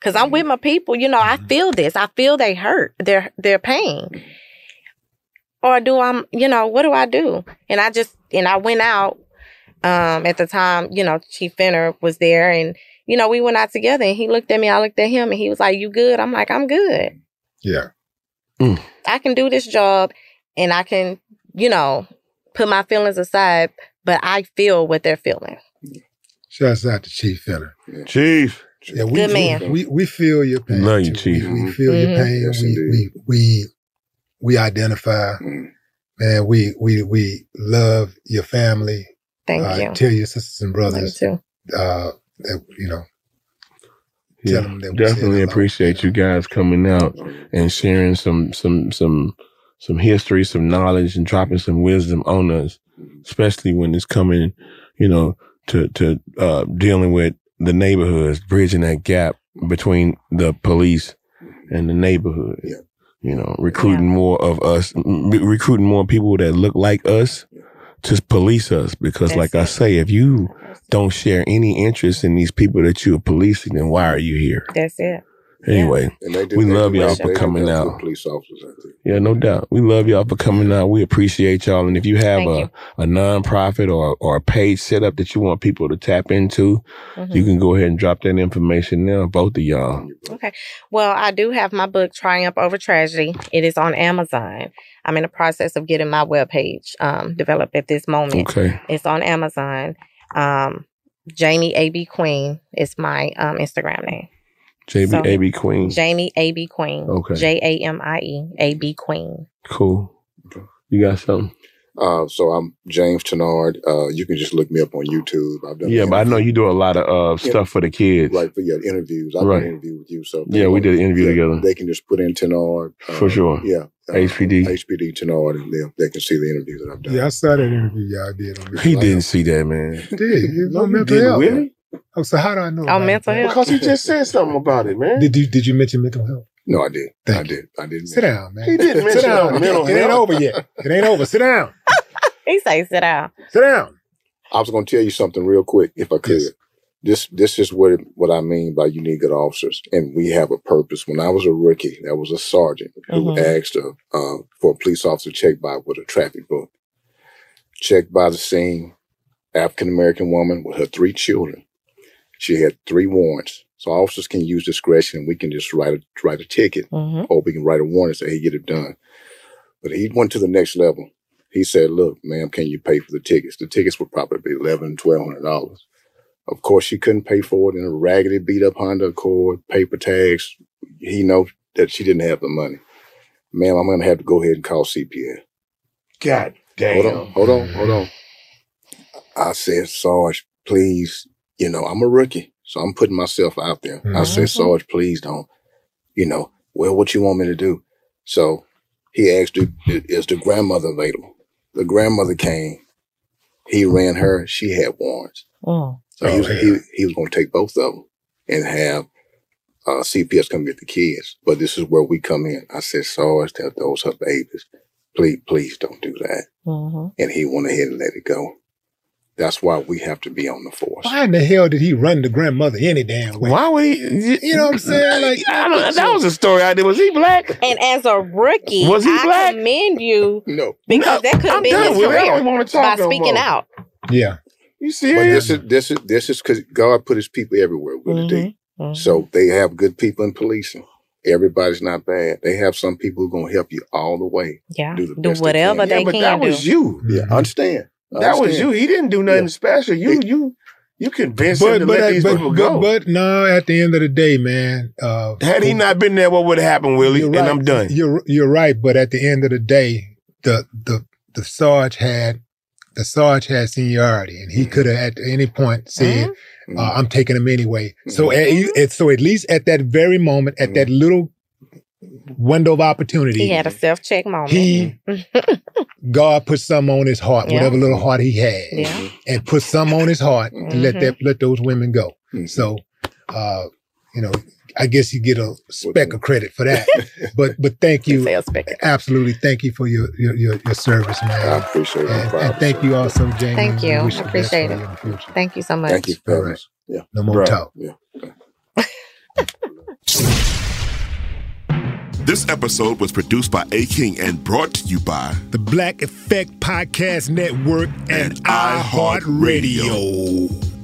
J: Cause I'm with mm-hmm. my people, you know, I mm-hmm. feel this. I feel they hurt, their their pain. Or do I'm, you know, what do I do? And I just and I went out um at the time, you know, Chief Finner was there and you know, we went out together and he looked at me, I looked at him and he was like, You good? I'm like, I'm good.
H: Yeah.
J: I can do this job and I can, you know, put my feelings aside, but I feel what they're feeling.
H: Shouts out to Chief Finner.
K: Chief.
H: Yeah, we,
J: Good man.
H: We we feel your pain.
K: Love you. Chief.
H: We, we feel your
J: Mhm.
H: pain.
O: Yes,
H: we, we we we identify. Man, we we we love your family.
J: Thank
H: uh,
J: you.
H: Tell your sisters and brothers.
J: too.
H: Uh, that, you know,
K: Yeah,
H: them that we said
K: definitely appreciate you guys coming out and sharing some some some some history, some knowledge, and dropping some wisdom on us, especially when it's coming, you know, to to uh, dealing with the neighborhoods, bridging that gap between the police and the neighborhood. Yeah. You know, recruiting more of us, re- recruiting more people that look like us to police us. Because, like I say, if you don't share any interest in these people that you are policing, then why are you here?
J: That's it.
K: Anyway,
O: And they do-
K: we love y'all for coming out.
O: Police officers out there.
K: Yeah, no doubt. We love y'all for coming out. We appreciate y'all. And if you have
J: Thank
K: a, a nonprofit or, or a page set up that you want people to tap into,
J: Mhm.
K: you can go ahead and drop that information now, both of y'all.
J: Okay. Well, I do have my book, Triumph Over Tragedy. It is on Amazon. I'm in the process of getting my webpage um, developed at this moment.
K: Okay.
J: It's on Amazon. Um, Jamie AB Queen is my um, Instagram name.
K: JB
J: So-
K: AB Queen.
J: Jamie AB Queen.
K: Okay.
J: J A M I E A B Queen.
K: Cool. You got something?
O: Uh, so I'm James Tenard. Uh, you can just look me up on YouTube. I've done
K: Yeah, but I know you do a lot of uh,
O: Yeah.
K: stuff for the kids.
O: right for yeah interviews. I've
K: Right.
O: done an interview with you. So
K: Yeah, we did an interview
O: yeah,
K: together.
O: They can just put in Tenard uh,
K: For sure.
O: Yeah, uh,
K: HPD.
O: HPD Tenard, and they they can see the interviews that I've done.
H: Yeah, I saw that interview y'all did on
K: He didn't see that, man.
H: Did it was on
K: he
H: mental
K: didn't,
H: health?
K: really?
H: Oh, so how do I know?
J: Oh,
H: about
J: mental health.
K: Because he just said something about it, man.
H: Did you did you mention mental health?
O: No, I did.
H: Thank
O: I
H: you.
O: did. I did.
H: Sit down, man.
K: He didn't
H: Sit
K: mention
H: down.
K: mental
H: it ain't over yet. It ain't over. Sit down.
J: He say sit down.
H: Sit down.
O: I was going to tell you something real quick, if I could.
H: Yes.
O: This this is what what I mean by you need good officers, and we have a purpose. When I was a rookie, there was a sergeant who
J: Mhm.
O: asked uh, uh, for a police officer to check by with a traffic book. Checked by the scene, African American woman with her three children. She had three warrants, so officers can use discretion. and We can just write a write a ticket,
J: Mhm.
O: or we can write a warrant and say, "Hey, get it done." But he went to the next level. He said, "Look, ma'am, can you pay for the tickets? The tickets would probably be eleven, twelve hundred dollars." Of course, she couldn't pay for it in a raggedy, beat up Honda Accord, paper tags. He knows that she didn't have the money. Ma'am, I'm going to have to go ahead and call CPS.
K: God damn.
O: Hold on, hold on, hold on. I said, Sarge, please, you know, I'm a rookie, so I'm putting myself out there. I said. Sarge, please don't, you know, well, what you want me to do? So he asked, "Do- is the grandmother available? The grandmother came. He ran her. She had warrants.
J: Oh.
O: So he was, he, he was going to take both of them and have uh, CPS come get the kids. But this is where we come in. I said, Sarge, tell those her babies, please, please don't do that.
J: Mm-hmm.
O: And he went ahead and let it go. That's why we have to be on the force.
H: Why in the hell did he run the grandmother any damn way?
K: Why would he?
H: You know what I'm saying? Like
K: I don't, that was a story I did. Was he black?
J: And as a rookie,
K: Was he
J: I
K: black?
J: commend you
O: No.
J: because that could have
K: I'm
J: been his
K: with. I
J: career
K: don't wanna talk
J: by
K: no
J: speaking
K: more.
J: out.
H: Yeah.
K: You
O: But this is this is this is because God put His people everywhere, Willie D.
J: Mhm.
O: So they have good people in policing. Everybody's not bad. They have some people who are gonna help you all the way.
J: Yeah,
O: Do the
J: do
O: best they can.
J: they,
K: yeah, but
J: can
K: that
J: do.
K: was you.
O: Yeah, understand. I
K: That was you. He didn't do nothing
O: Yeah.
K: special. You you you convinced him
H: But
K: to
H: but,
K: let these
H: but,
K: people go.
H: but no, at the end of the day, man. Uh,
K: Had he not been there, what would have happened, Willie?
H: You're
K: And. I'm done.
H: You're you're right, but at the end of the day, the the the Sarge had the Sarge had seniority, and
K: Mm-hmm.
H: he could have at any point said,
O: Mhm.
H: uh, "I'm taking him anyway." So
K: Mm-hmm.
H: at, so at least at that very moment, at that little window of opportunity,
J: He had a self check moment.
H: he God put some on his heart,
J: Yeah.
H: whatever little heart he had,
J: Yeah.
H: and put some on his heart and let that let those women go.
O: Mhm.
H: So, uh, you know, I guess you get a speck of credit for that. but but thank you,
J: Say a speck.
H: absolutely, thank you for your your your, your service, man.
O: I appreciate it.
H: And, and thank you also, Jamie.
J: Thank you. I appreciate it.
H: you in the future.
J: Thank you so much.
O: Thank you,
H: All right.
O: fellas. Yeah.
H: No more
K: Right.
H: talk.
O: Yeah.
I: This episode was produced by A King and brought to you by
H: The Black Effect Podcast Network and iHeartRadio.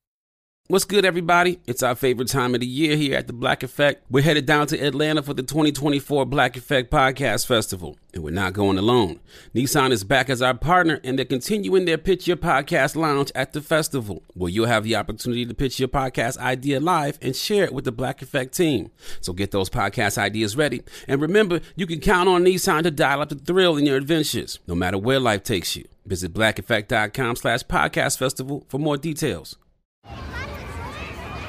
L: What's good, everybody? It's our favorite time of the year here at the Black Effect. We're headed down to Atlanta for the 2024 Black Effect Podcast Festival, and we're not going alone. Nissan is back as our partner, and they're continuing their Pitch Your Podcast Lounge at the festival, where you'll have the opportunity to pitch your podcast idea live and share it with the Black Effect team. So get those podcast ideas ready, and remember, you can count on Nissan to dial up the thrill in your adventures, no matter where life takes you. Visit blackeffect.com slash podcast festival for more details.